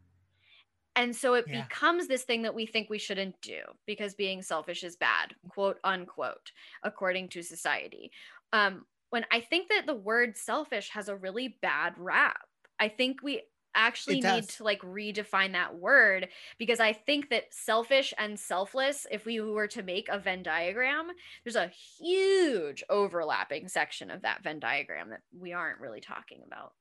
and so it yeah. becomes this thing that we think we shouldn't do because being selfish is bad, quote unquote, according to society. Um, when I think that the word selfish has a really bad rap. I think we actually need to like redefine that word because I think that selfish and selfless, if we were to make a Venn diagram, there's a huge overlapping section of that Venn diagram that we aren't really talking about.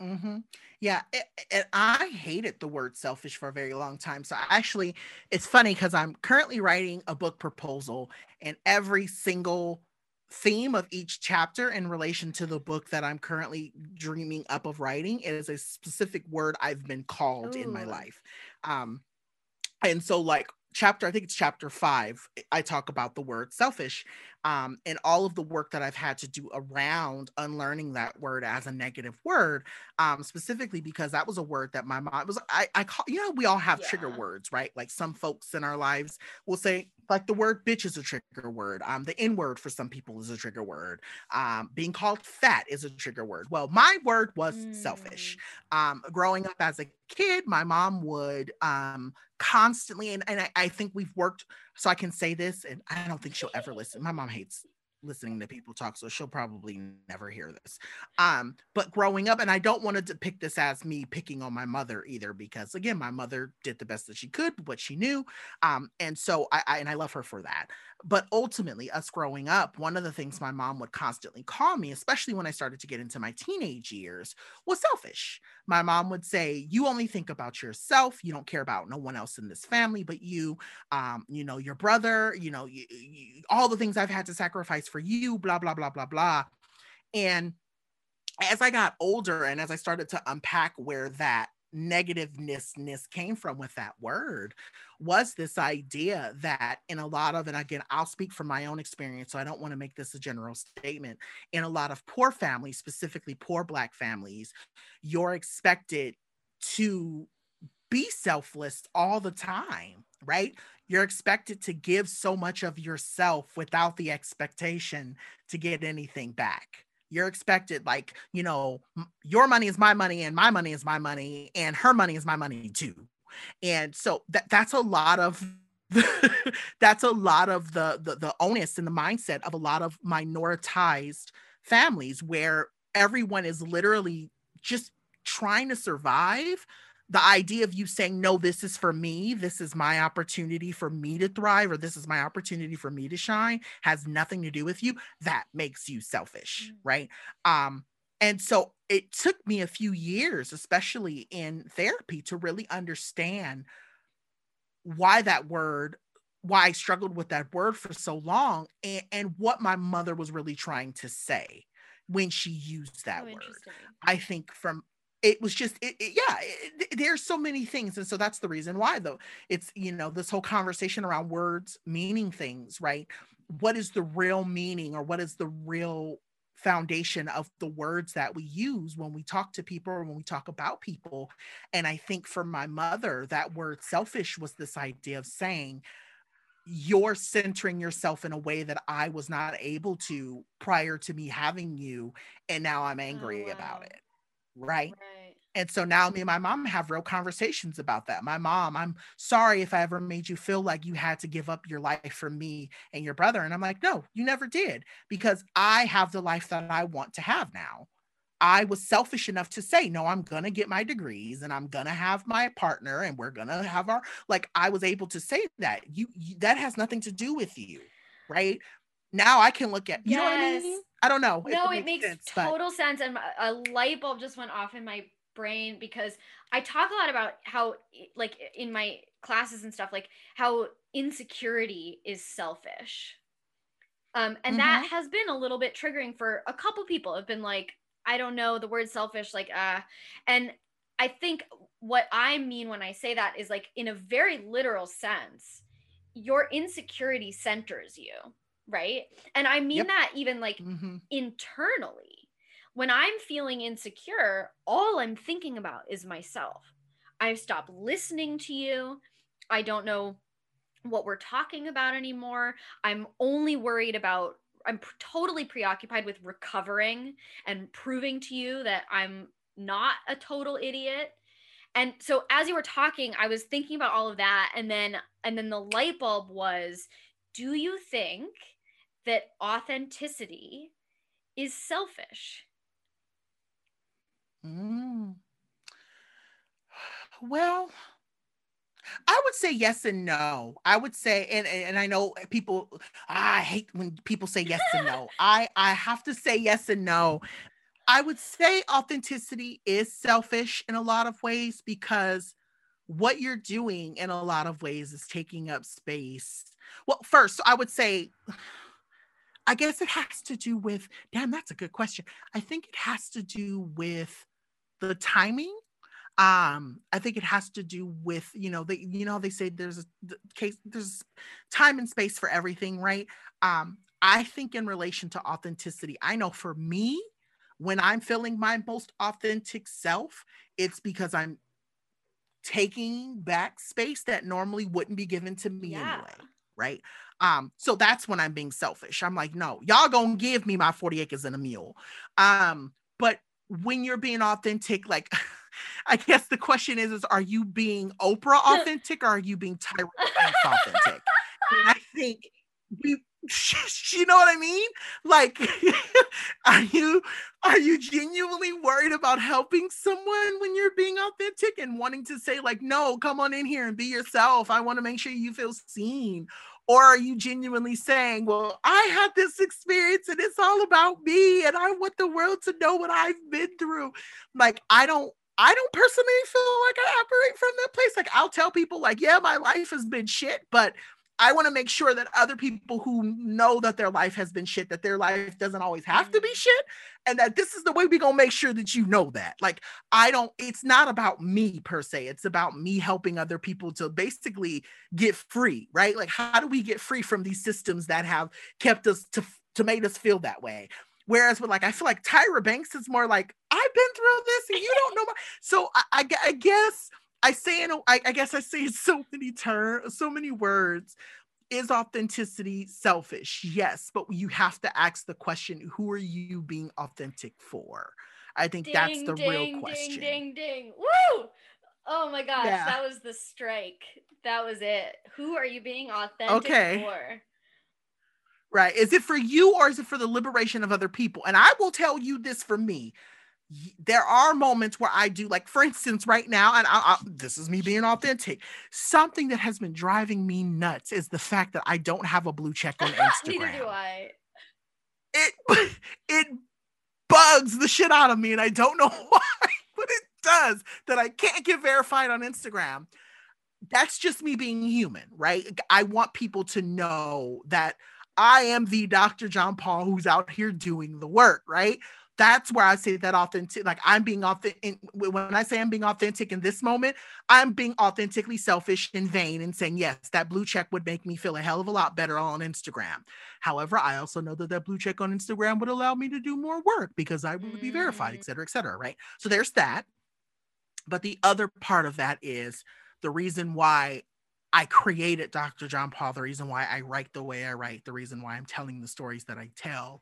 Mm-hmm. Yeah, and I hated the word selfish for a very long time. So actually, it's funny because I'm currently writing a book proposal, and every single theme of each chapter in relation to the book that I'm currently dreaming up of writing it is a specific word I've been called Ooh. in my life. Um, and so like chapter i think it's chapter five i talk about the word selfish um, and all of the work that i've had to do around unlearning that word as a negative word um, specifically because that was a word that my mom was i i call you know we all have yeah. trigger words right like some folks in our lives will say like the word bitch is a trigger word um the n word for some people is a trigger word um being called fat is a trigger word well my word was mm. selfish um growing up as a kid my mom would um constantly and, and I, I think we've worked so i can say this and i don't think she'll ever listen my mom hates listening to people talk so she'll probably never hear this. Um but growing up and i don't want to depict this as me picking on my mother either because again my mother did the best that she could what she knew. Um and so I, I and i love her for that but ultimately us growing up one of the things my mom would constantly call me especially when i started to get into my teenage years was selfish. My mom would say you only think about yourself. You don't care about no one else in this family but you. Um you know your brother you know you, you, all the things i've had to sacrifice for you blah blah blah blah blah. And as i got older and as i started to unpack where that negativeness came from with that word was this idea that in a lot of and again I'll speak from my own experience so I don't want to make this a general statement in a lot of poor families specifically poor black families you're expected to be selfless all the time right? You're expected to give so much of yourself without the expectation to get anything back. You're expected like you know your money is my money and my money is my money and her money is my money too and so that that's a lot of that's a lot of the, the the onus and the mindset of a lot of minoritized families where everyone is literally just trying to survive. The idea of you saying no this is for me. This is my opportunity for me to thrive or this is my opportunity for me to shine has nothing to do with you. That makes you selfish mm-hmm. right? Um and so it took me a few years especially in therapy to really understand why that word why I struggled with that word for so long and, and what my mother was really trying to say when she used that oh, word. I think from it was just it, it, yeah it, there's so many things and so that's the reason why though. It's you know this whole conversation around words meaning things right? What is the real meaning or what is the real foundation of the words that we use when we talk to people or when we talk about people and i think for my mother that word selfish was this idea of saying you're centering yourself in a way that I was not able to prior to me having you. And now I'm oh, angry oh, wow. about it right? right? And so now me and my mom have real conversations about that. My mom, I'm sorry if I ever made you feel like you had to give up your life for me and your brother. And I'm like, no, you never did, because I have the life that I want to have now. I was selfish enough to say, no, I'm going to get my degrees and I'm going to have my partner and we're going to have our, like, I was able to say that. You, you, that has nothing to do with you. Right now I can look at you yes. know what I mean? I don't know. No, it, it makes, sense, total but... sense. And a light bulb just went off in my brain because I talk a lot about how like in my classes and stuff, like how insecurity is selfish. Um, and mm-hmm. that has been a little bit triggering for a couple people have been like, I don't know, the word selfish, like uh and I think what I mean when I say that is like in a very literal sense, your insecurity centers you right? And I mean yep. that even like mm-hmm. internally. When I'm feeling insecure, all I'm thinking about is myself. I've stopped listening to you. I don't know what we're talking about anymore. I'm only worried about I'm totally preoccupied with recovering and proving to you that I'm not a total idiot. And so as you were talking, I was thinking about all of that and then and then the light bulb was do you think that authenticity is selfish? Mm. Well, I would say yes and no. I would say, and and I know people. I hate when people say yes and no. I I have to say yes and no. I would say authenticity is selfish in a lot of ways because what you're doing in a lot of ways is taking up space. Well, first, I would say, I guess it has to do with. Damn, that's a good question. I think it has to do with the timing um i think it has to do with you know they you know they say there's a case there's time and space for everything right? Um i think in relation to authenticity i know for me when i'm feeling my most authentic self it's because i'm taking back space that normally wouldn't be given to me yeah. anyway right? Um so that's when i'm being selfish. I'm like no y'all gonna give me my 40 acres and a mule. Um but when you're being authentic like I guess the question is, is are you being Oprah authentic or are you being Tyra Banks authentic? I think we you know what I mean? Like, are you are you genuinely worried about helping someone when you're being authentic and wanting to say, like, no, come on in here and be yourself. I want to make sure you feel seen. Or are you genuinely saying, well, I had this experience and it's all about me and I want the world to know what I've been through? Like, I don't I don't personally feel like I operate from that place. Like I'll tell people like, yeah, my life has been shit, but I want to make sure that other people who know that their life has been shit, that their life doesn't always have to be mm. shit, and that this is the way we're gonna make sure that you know that. Like, I don't, it's not about me per se, it's about me helping other people to basically get free, right? Like, how do we get free from these systems that have kept us to to make us feel that way? Whereas with like, I feel like Tyra Banks is more like, I've been through this and you don't know. My... So I, I, I guess I say I, I guess I say in so many terms, so many words. Is authenticity selfish? Yes, but you have to ask the question: Who are you being authentic for? I think ding, that's the ding, real question. Ding, ding, ding! Woo! Oh my gosh, yeah. that was the strike. That was it. Who are you being authentic okay. for? right? Is it for you or is it for the liberation of other people? And I will tell you this for me. There are moments where I do, like for instance, right now, and I, I, this is me being authentic. Something that has been driving me nuts is the fact that I don't have a blue check on Instagram. Neither do I. It it bugs the shit out of me, and I don't know why, but it does. That I can't get verified on Instagram. That's just me being human, right? I want people to know that I am the Dr. John Paul who's out here doing the work, right? That's where I say that authentic, like I'm being authentic. When I say I'm being authentic in this moment, I'm being authentically selfish and vain and saying, yes, that blue check would make me feel a hell of a lot better on Instagram. However, I also know that that blue check on Instagram would allow me to do more work because I would be verified, et mm. cetera, et cetera, right? So there's that. But the other part of that is the reason why I created Dr. John Paul. The reason why I write the way I write, the reason why I'm telling the stories that I tell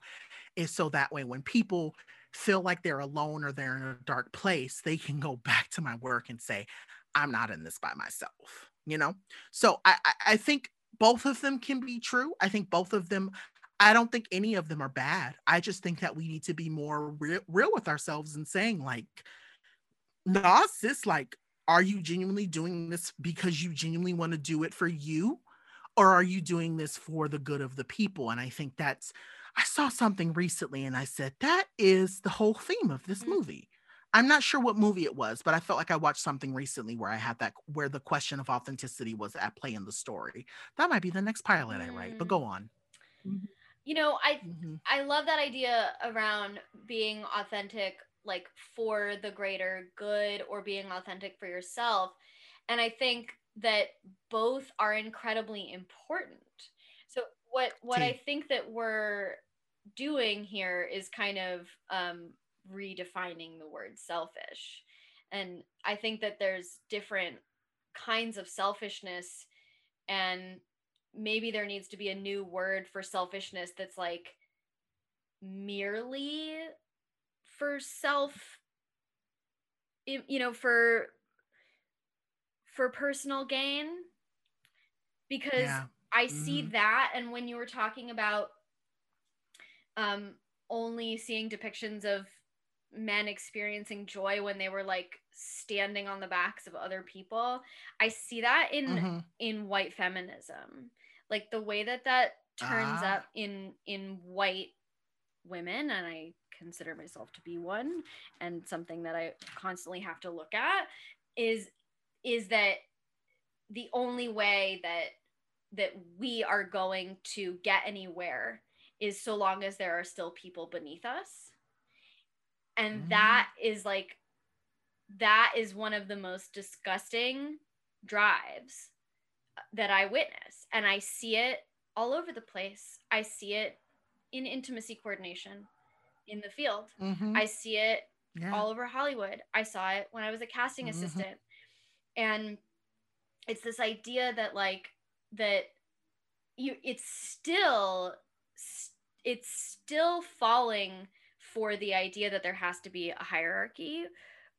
is so that way when people feel like they're alone or they're in a dark place, they can go back to my work and say, I'm not in this by myself, you know? So I, I, think both of them can be true. I think both of them, I don't think any of them are bad. I just think that we need to be more real, real with ourselves and saying, like, nah, sis, like, are you genuinely doing this because you genuinely want to do it for you or are you doing this for the good of the people and i think that's i saw something recently and i said that is the whole theme of this mm. movie i'm not sure what movie it was but i felt like i watched something recently where i had that where the question of authenticity was at play in the story that might be the next pilot i write but go mm. on you know i mm-hmm. i love that idea around being authentic like for the greater good or being authentic for yourself. And I think that both are incredibly important. So what what I think that we're doing here is kind of um, redefining the word selfish. And I think that there's different kinds of selfishness and maybe there needs to be a new word for selfishness that's like merely for self you know for for personal gain because yeah. i see mm-hmm. that and when you were talking about um only seeing depictions of men experiencing joy when they were like standing on the backs of other people i see that in mm-hmm. in white feminism like the way that that turns ah. up in in white women and i consider myself to be one and something that i constantly have to look at is is that the only way that that we are going to get anywhere is so long as there are still people beneath us and mm. that is like that is one of the most disgusting drives that i witness and i see it all over the place i see it in intimacy coordination in the field mm-hmm. i see it yeah. all over hollywood i saw it when i was a casting mm-hmm. assistant and it's this idea that like that you it's still it's still falling for the idea that there has to be a hierarchy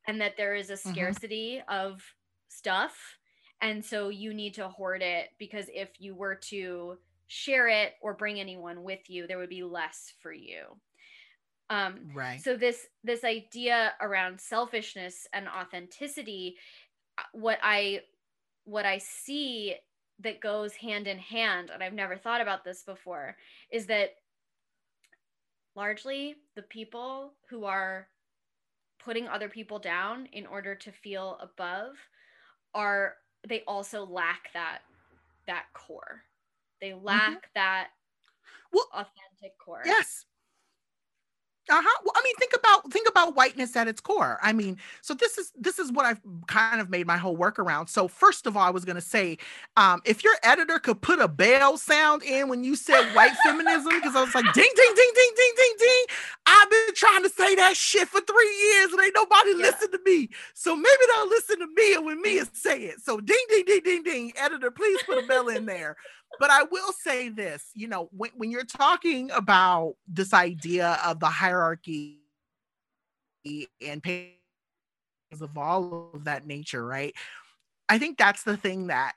and that there is a mm-hmm. scarcity mm-hmm. of stuff and so you need to hoard it because if you were to share it or bring anyone with you there would be less for you um right so this this idea around selfishness and authenticity uh, what i what i see that goes hand in hand and i've never thought about this before is that largely the people who are putting other people down in order to feel above are they also lack that that core. They lack mm-hmm. that well, authentic core. Yes uh-huh well, i mean think about think about whiteness at its core. I mean so this is this is what i've kind of made my whole work around. So first of all i was going to say um, if your editor could put a bell sound in when you said white feminism because i was like ding ding ding ding ding ding ding. I've been trying to say that shit for three years and ain't nobody yeah. listen to me. So maybe they'll listen to me and when me say it. So ding ding ding ding ding. Editor please put a bell in there but I will say this, you know, when, when you're talking about this idea of the hierarchy and of all of that nature, right? I think that's the thing that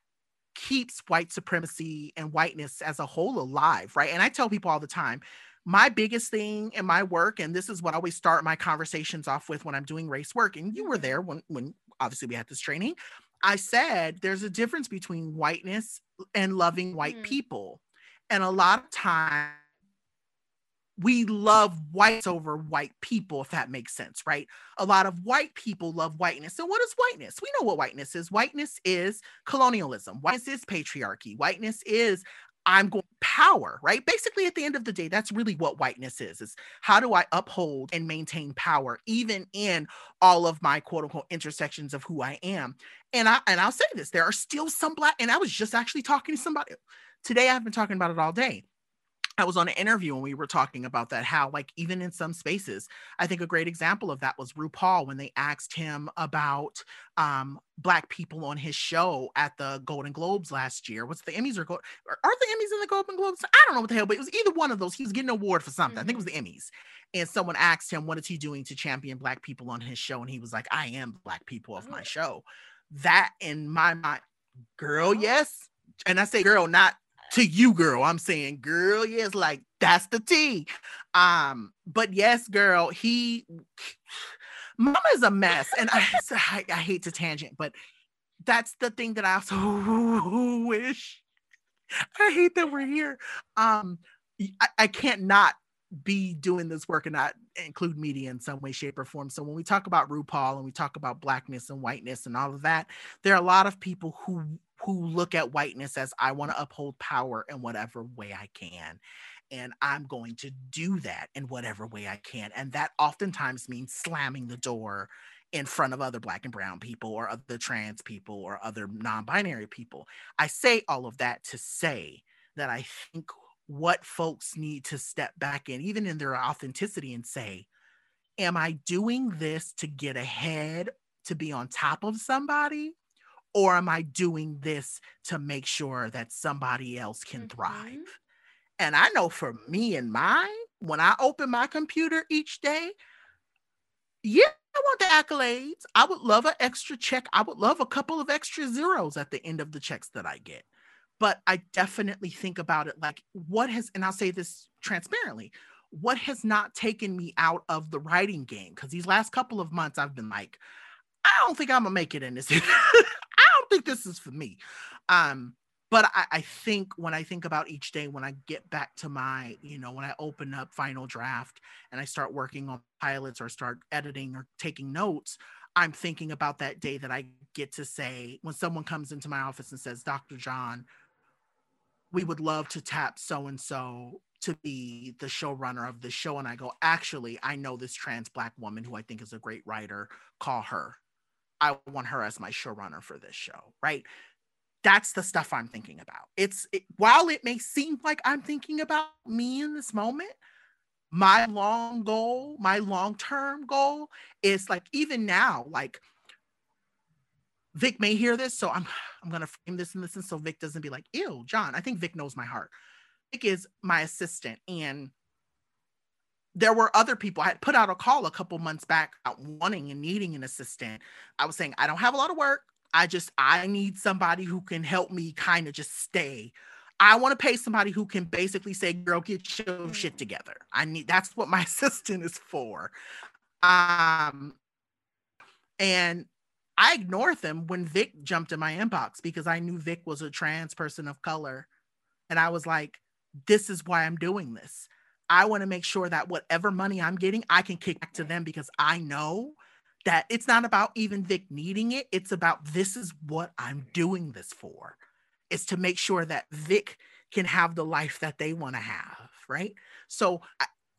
keeps white supremacy and whiteness as a whole alive, right? And I tell people all the time, my biggest thing in my work, and this is what I always start my conversations off with when I'm doing race work, and you were there when when obviously we had this training. I said there's a difference between whiteness and loving white mm. people. And a lot of times we love whites over white people, if that makes sense, right? A lot of white people love whiteness. And what is whiteness? We know what whiteness is. Whiteness is colonialism. Whiteness is patriarchy. Whiteness is I'm going power, right? Basically, at the end of the day, that's really what whiteness is, is how do I uphold and maintain power, even in all of my quote unquote intersections of who I am. And I and I'll say this: there are still some black, and I was just actually talking to somebody today, I've been talking about it all day. I was on an interview and we were talking about that. How, like, even in some spaces, I think a great example of that was RuPaul when they asked him about um, Black people on his show at the Golden Globes last year. What's the Emmys or, Go- are the Emmys in the Golden Globes? I don't know what the hell, but it was either one of those. He was getting an award for something. Mm-hmm. I think it was the Emmys. And someone asked him, What is he doing to champion Black people on his show? And he was like, I am Black people of my show. That in my mind, girl, yes. And I say girl, not to you, girl. I'm saying, girl, yes, like that's the T. Um, but yes, girl, he mama is a mess. And I, I, I hate to tangent, but that's the thing that I also wish. I hate that we're here. Um, I, I can't not be doing this work and not include media in some way, shape, or form. So when we talk about RuPaul and we talk about blackness and whiteness and all of that, there are a lot of people who who look at whiteness as I want to uphold power in whatever way I can. And I'm going to do that in whatever way I can. And that oftentimes means slamming the door in front of other black and brown people or other trans people or other non-binary people. I say all of that to say that I think what folks need to step back in, even in their authenticity, and say, Am I doing this to get ahead, to be on top of somebody? Or am I doing this to make sure that somebody else can mm-hmm. thrive? And I know for me and mine, when I open my computer each day, yeah, I want the accolades. I would love an extra check. I would love a couple of extra zeros at the end of the checks that I get. But I definitely think about it like, what has, and I'll say this transparently, what has not taken me out of the writing game? Because these last couple of months, I've been like, I don't think I'm gonna make it in this. Think this is for me. Um, but I, I, think when I think about each day, when I get back to my, you know, when I open up final draft and I start working on pilots or start editing or taking notes, I'm thinking about that day that I get to say when someone comes into my office and says, Dr. John, we would love to tap so and so to be the showrunner of the show. And I go, actually, I know this trans black woman who I think is a great writer. Call her. I want her as my showrunner for this show. Right. That's the stuff I'm thinking about. It's it, while it may seem like I'm thinking about me in this moment, my long goal, my long term goal is like even now, like Vic may hear this, so I'm I'm gonna frame this in the sense so Vic doesn't be like, ew, John. I think Vic knows my heart. Vic is my assistant, and there were other people. I had put out a call a couple months back wanting and needing an assistant. I was saying, I don't have a lot of work. I just I need somebody who can help me kind of just stay. I want to pay somebody who can basically say, girl, get your shit together. I need that's what my assistant is for. Um and I ignored them when Vic jumped in my inbox because I knew Vic was a trans person of color. And I was like, this is why I'm doing this. I want to make sure that whatever money I'm getting, I can kick back to them because I know that it's not about even Vic needing it. It's about this is what I'm doing this for. Is to make sure that Vic can have the life that they want to have, right? So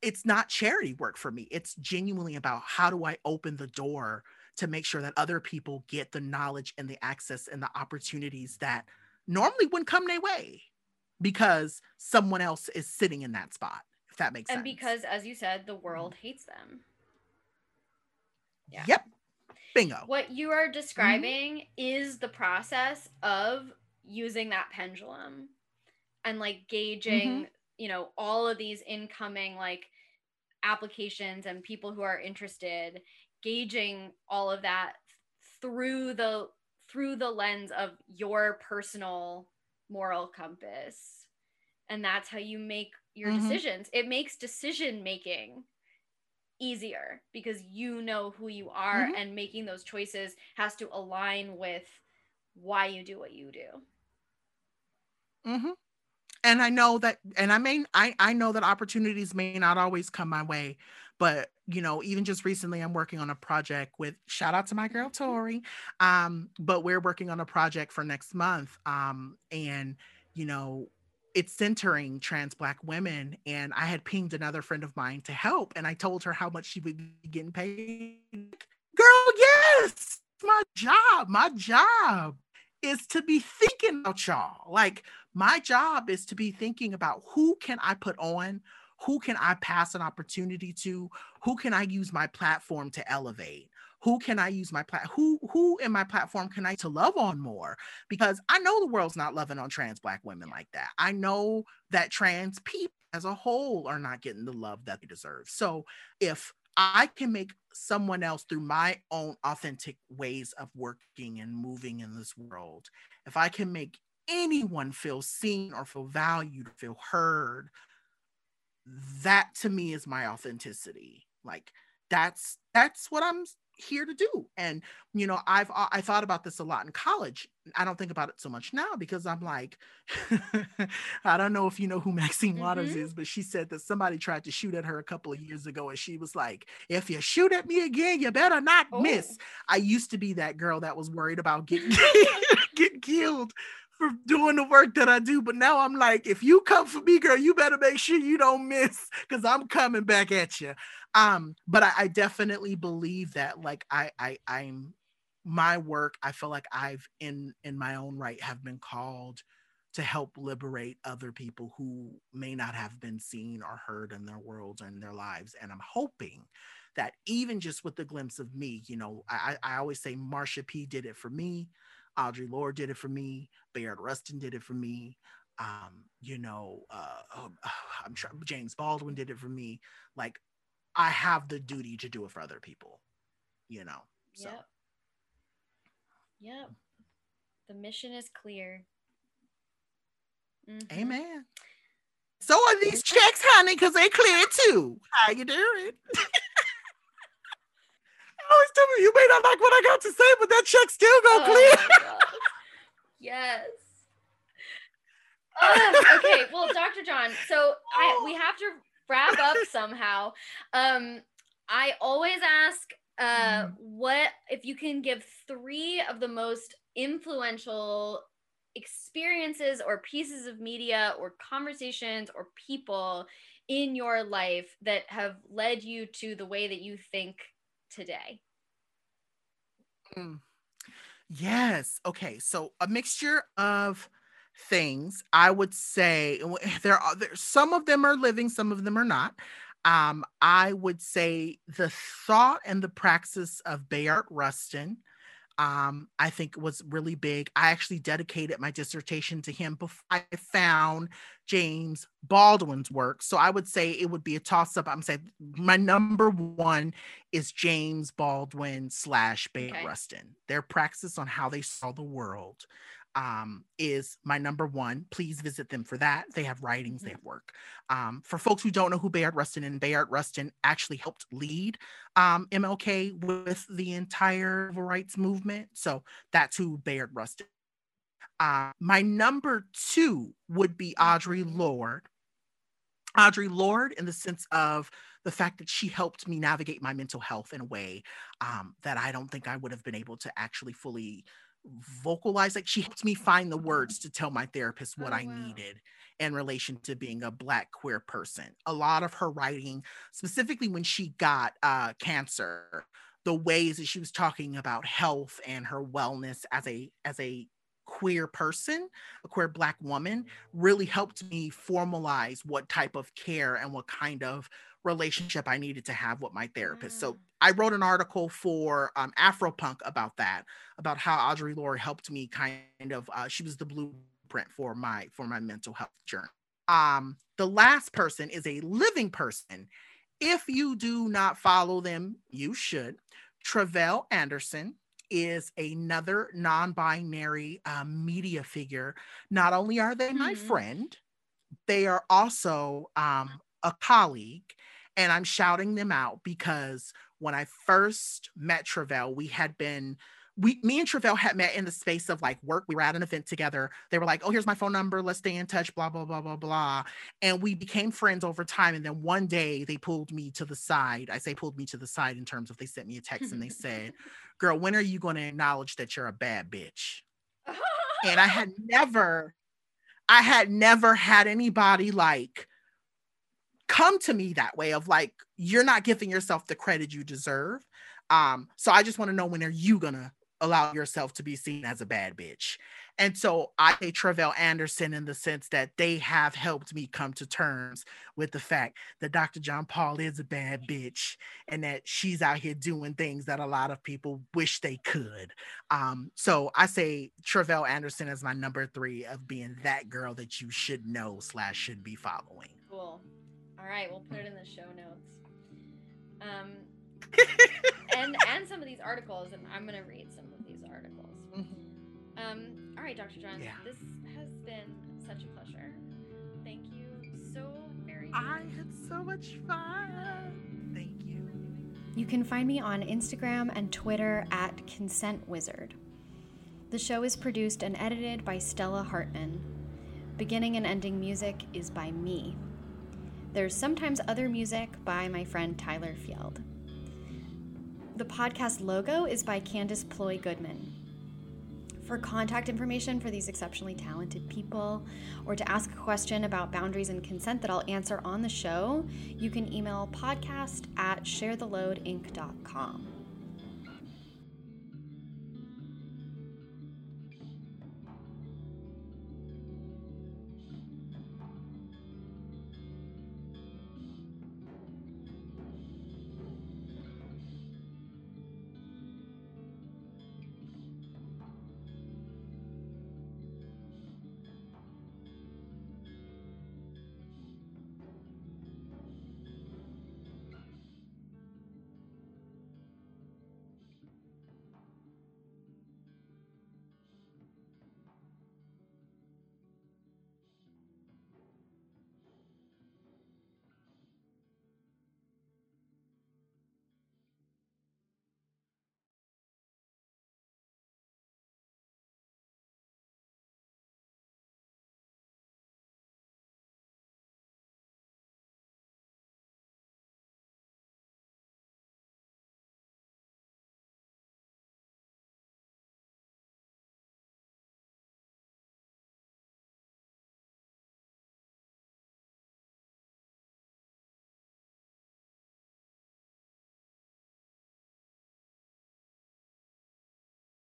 it's not charity work for me. It's genuinely about how do I open the door to make sure that other people get the knowledge and the access and the opportunities that normally wouldn't come their way because someone else is sitting in that spot if that makes and sense. and because as you said the world hates them. Yeah. Yep. Bingo. What you are describing mm-hmm. is the process of using that pendulum and like gauging mm-hmm. you know all of these incoming like applications and people who are interested gauging all of that through the through the lens of your personal moral compass. And that's how you make your mm-hmm. decisions it makes decision making easier because you know who you are mm-hmm. and making those choices has to align with why you do what you do mm-hmm. and i know that and i mean i i know that opportunities may not always come my way but you know even just recently i'm working on a project with shout out to my girl tori um but we're working on a project for next month um and you know it's centering trans black women and i had pinged another friend of mine to help and i told her how much she would be getting paid girl yes my job my job is to be thinking about y'all like my job is to be thinking about who can i put on who can I pass an opportunity to? Who can I use my platform to elevate? Who can I use my plat? Who who in my platform can I to love on more? Because I know the world's not loving on trans black women like that. I know that trans people as a whole are not getting the love that they deserve. So if I can make someone else through my own authentic ways of working and moving in this world, if I can make anyone feel seen or feel valued, feel heard, that to me is my authenticity like that's that's what i'm here to do and you know i've i thought about this a lot in college i don't think about it so much now because i'm like i don't know if you know who maxine waters mm-hmm. is but she said that somebody tried to shoot at her a couple of years ago and she was like if you shoot at me again you better not oh. miss i used to be that girl that was worried about getting getting killed for doing the work that I do. But now I'm like, if you come for me, girl, you better make sure you don't miss because I'm coming back at you. Um, but I, I definitely believe that like I I I'm my work, I feel like I've in in my own right have been called to help liberate other people who may not have been seen or heard in their worlds or in their lives. And I'm hoping that even just with the glimpse of me, you know, I, I always say Marsha P did it for me. Audre Lorde did it for me. Bayard Rustin did it for me. Um, you know, uh, oh, I'm sure James Baldwin did it for me. Like, I have the duty to do it for other people. You know. So. Yep. Yep. The mission is clear. Mm-hmm. Amen. So are these checks, honey, because they clear too. How you doing? always tell me you may not like what I got to say, but that check still go oh clear. yes. Uh, okay, well, Dr. John, so I we have to wrap up somehow. Um, I always ask uh mm. what if you can give three of the most influential experiences or pieces of media or conversations or people in your life that have led you to the way that you think today? Mm. Yes. Okay. So a mixture of things. I would say there are there, some of them are living, some of them are not. Um, I would say the thought and the praxis of Bayard Rustin um, I think was really big. I actually dedicated my dissertation to him before I found James Baldwin's work. So I would say it would be a toss up. I'm saying my number one is James Baldwin slash Bayard okay. Rustin. Their praxis on how they saw the world um, is my number one. Please visit them for that. They have writings, mm-hmm. they have work. Um, for folks who don't know who Bayard Rustin and Bayard Rustin actually helped lead um, MLK with the entire civil rights movement. So that's who Bayard Rustin. Uh, my number two would be Audre Lorde. Audre Lorde, in the sense of the fact that she helped me navigate my mental health in a way um, that I don't think I would have been able to actually fully vocalize like she helped me find the words to tell my therapist what oh, I wow. needed in relation to being a black queer person. A lot of her writing, specifically when she got uh, cancer, the ways that she was talking about health and her wellness as a as a queer person, a queer black woman, really helped me formalize what type of care and what kind of relationship I needed to have with my therapist. Mm. So I wrote an article for um, Afropunk about that, about how Audre Lorde helped me kind of. Uh, she was the blueprint for my for my mental health journey. Um, the last person is a living person. If you do not follow them, you should. Tre'vell Anderson is another non-binary uh, media figure. Not only are they my mm-hmm. friend, they are also um, a colleague and I'm shouting them out because when I first met Tre'vell, we had been we me and Tre'vell had met in the space of like work. We were at an event together. They were like, "Oh, here's my phone number. Let's stay in touch." Blah blah blah blah blah. And we became friends over time. And then one day they pulled me to the side. I say pulled me to the side in terms of they sent me a text and they said, "Girl, when are you going to acknowledge that you're a bad bitch?" and I had never, I had never had anybody like come to me that way of like you're not giving yourself the credit you deserve. Um so i just want to know when are you gonna allow yourself to be seen as a bad bitch? And so i say tre'vell anderson in the sense that they have helped me come to terms with the fact that dr john paul is a bad bitch and that she's out here doing things that a lot of people wish they could. Um so i say tre'vell anderson is my number three of being that girl that you should know slash should be following. Cool all right, we'll put it in the show notes. Um, and and some of these articles, and I'm gonna read some of these articles. Mm-hmm. Um, all right, Dr. John, yeah. this has been such a pleasure. Thank you so very much. I had so much fun. Thank you. You can find me on Instagram and Twitter at Consent Wizard. The show is produced and edited by Stella Hartman. Beginning and ending music is by me, there's sometimes other music by my friend Tyler Field. The podcast logo is by Candice Ploy Goodman. For contact information for these exceptionally talented people, or to ask a question about boundaries and consent that I'll answer on the show, you can email podcast at sharetheloadinc.com.